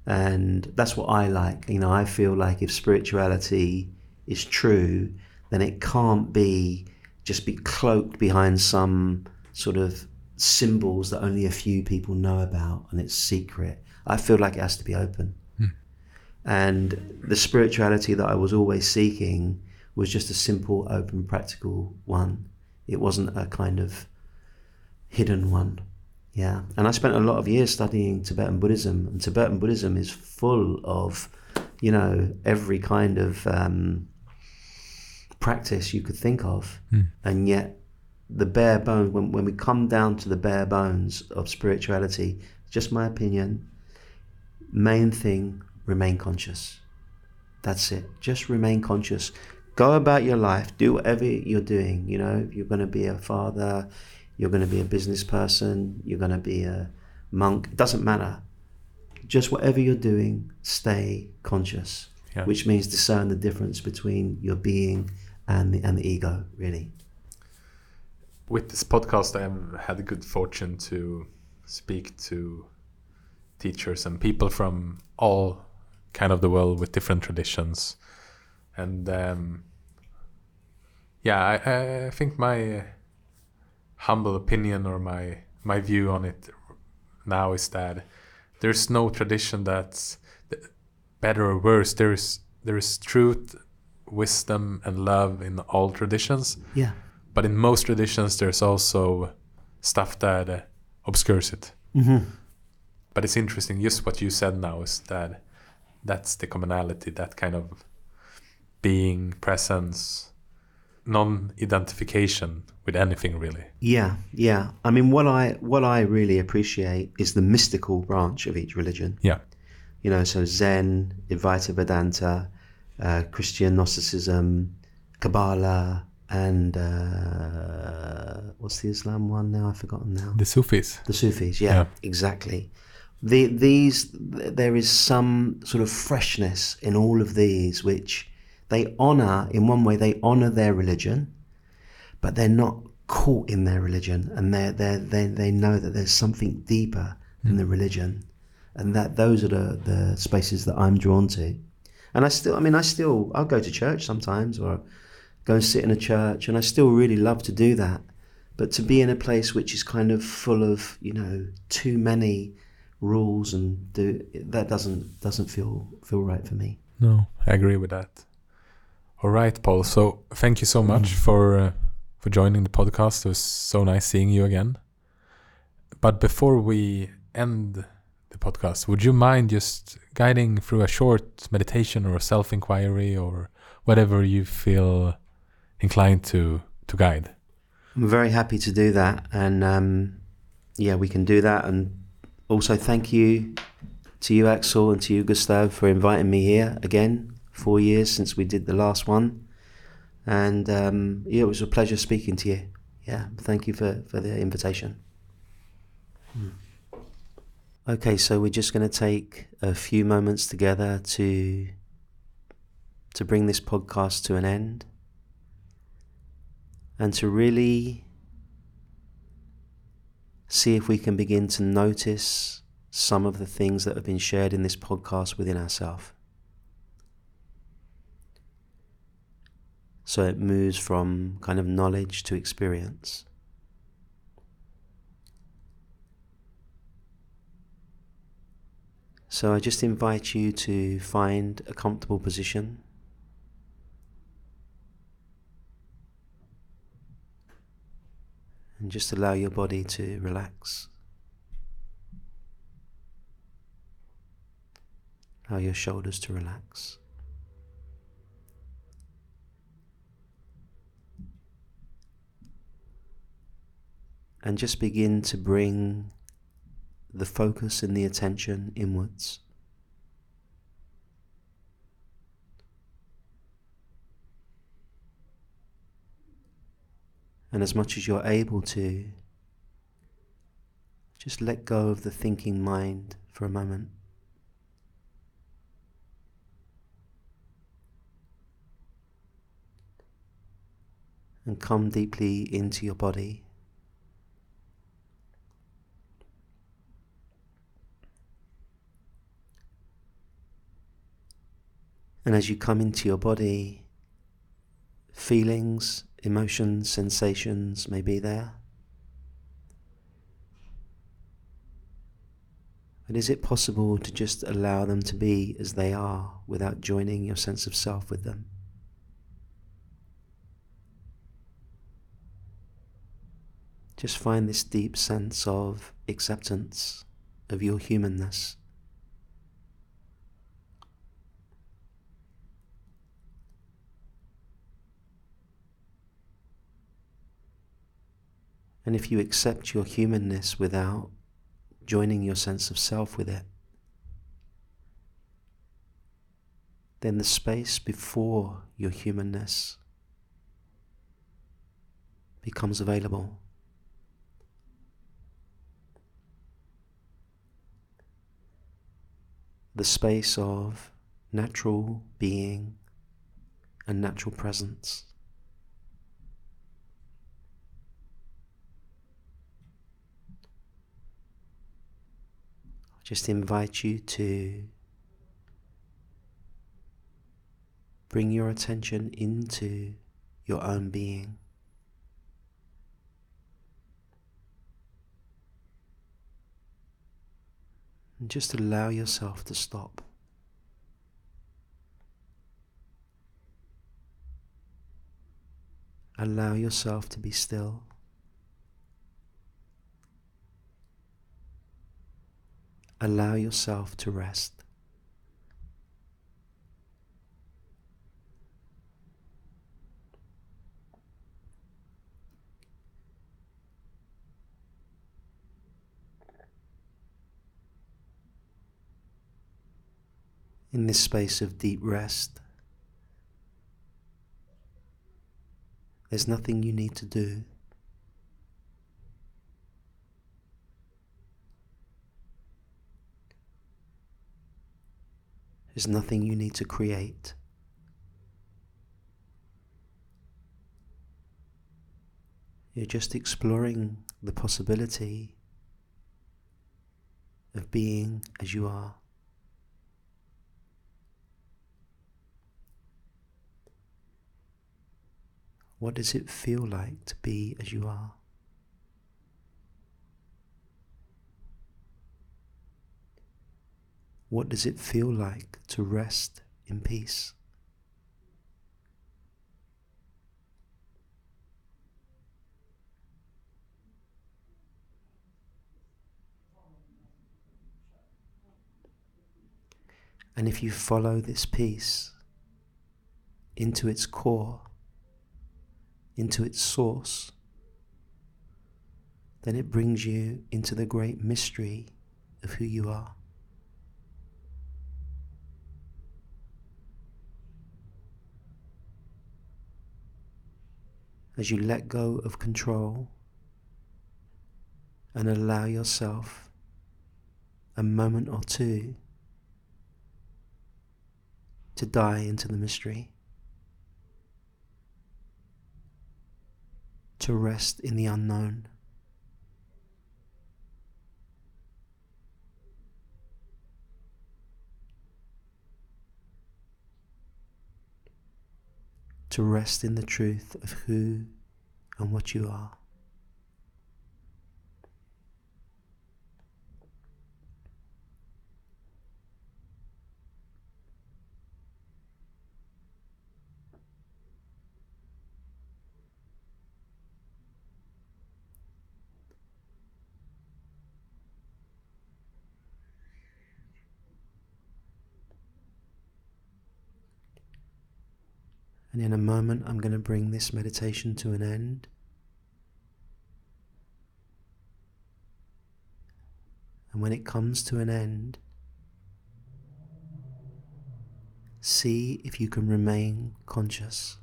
And that's what I like. You know, I feel like if spirituality is true, then it can't be just be cloaked behind some sort of symbols that only a few people know about and it's secret. I feel like it has to be open. Hmm. And the spirituality that I was always seeking was just a simple, open, practical one. It wasn't a kind of hidden one. Yeah. And I spent a lot of years studying Tibetan Buddhism, and Tibetan Buddhism is full of, you know, every kind of um, practice you could think of. Mm. And yet, the bare bones, when, when we come down to the bare bones of spirituality, just my opinion, main thing, remain conscious. That's it. Just remain conscious. Go about your life. Do whatever you're doing. You know, you're going to be a father, you're going to be a business person, you're going to be a monk. It doesn't matter. Just whatever you're doing, stay conscious, Yeah. which means discern the difference between your being and the, and the ego, really. With this podcast, I've had the good fortune to speak to teachers and people from all kind of the world with different traditions, and um, yeah, I, I think my humble opinion or my my view on it now is that there's no tradition that's better or worse. There's there's truth, wisdom, and love in all traditions Yeah. But in most traditions there's also stuff that uh, obscures it hmm but it's interesting just what you said now is that that's the commonality that kind of being presence non-identification with anything really Yeah, yeah. I mean, what I what I really appreciate is the mystical branch of each religion. yeah You know, so Zen, Advaita Vedanta, uh, Christian Gnosticism, Kabbalah, and uh, what's the Islam one now? I've forgotten now. the sufis The Sufis, yeah, Yeah. exactly. The, these, there is some sort of freshness in all of these, which they honor in one way. They honor their religion, but they're not caught in their religion, and they they they they know that there's something deeper than the religion, and that those are the the spaces that I'm drawn to. And I still, I mean, I still, I'll go to church sometimes, or go and sit in a church, and I still really love to do that. But to be in a place which is kind of full of, you know, too many rules and do that doesn't doesn't feel feel right for me. no i agree with that all right paul so thank you so much for uh, for joining the podcast it was so nice seeing you again but before we end the podcast would you mind just guiding through a short meditation or a self-inquiry or whatever you feel inclined to to guide I'm very happy to do that, and um, yeah, we can do that. And also, thank you to you, Axel, and to you, Gustav, for inviting me here again. Four years since we did the last one, and um, yeah, it was a pleasure speaking to you. Yeah, thank you for for the invitation. Hmm. Okay, so we're just going to take a few moments together to to bring this podcast to an end and to really see if we can begin to notice some of the things that have been shared in this podcast within ourselves. So it moves from kind of knowledge to experience. So I just invite you to find a comfortable position. And just allow your body to relax. Allow your shoulders to relax. And just begin to bring the focus and the attention inwards. And as much as you're able to, just let go of the thinking mind for a moment. And come deeply into your body. And as you come into your body, feelings, emotions, sensations may be there. But is it possible to just allow them to be as they are without joining your sense of self with them? Just find this deep sense of acceptance of your humanness. And if you accept your humanness without joining your sense of self with it, then the space before your humanness becomes available. The space of natural being and natural presence. Just invite you to bring your attention into your own being. And just allow yourself to stop. Allow yourself to be still. Allow yourself to rest. In this space of deep rest, there's nothing you need to do. There's nothing you need to create. You're just exploring the possibility of being as you are. What does it feel like to be as you are? What does it feel like to rest in peace? And if you follow this peace into its core, into its source, then it brings you into the great mystery of who you are. As you let go of control and allow yourself a moment or two to die into the mystery, to rest in the unknown. To rest in the truth of who and what you are. And in a moment, I'm going to bring this meditation to an end. And when it comes to an end, see if you can remain conscious.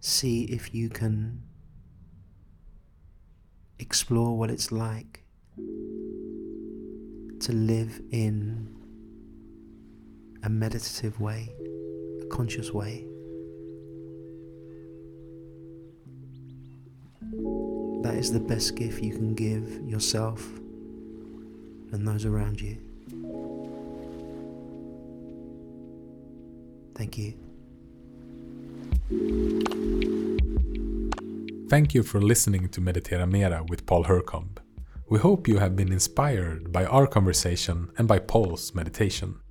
See if you can explore what it's like to live in a meditative way, a conscious way. That is the best gift you can give yourself and those around you. Thank you. Thank you for listening to Meditera Mera with Paul Hurcomb. We hope you have been inspired by our conversation and by Paul's meditation.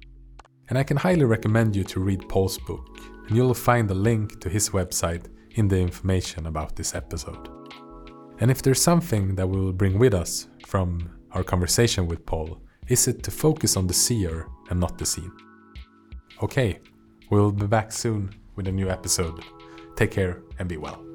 And I can highly recommend you to read Paul's book, and you'll find a link to his website in the information about this episode. And if there's something that we will bring with us from our conversation with Paul, is it to focus on the seer and not the seen. Okay, we'll be back soon with a new episode. Take care and be well.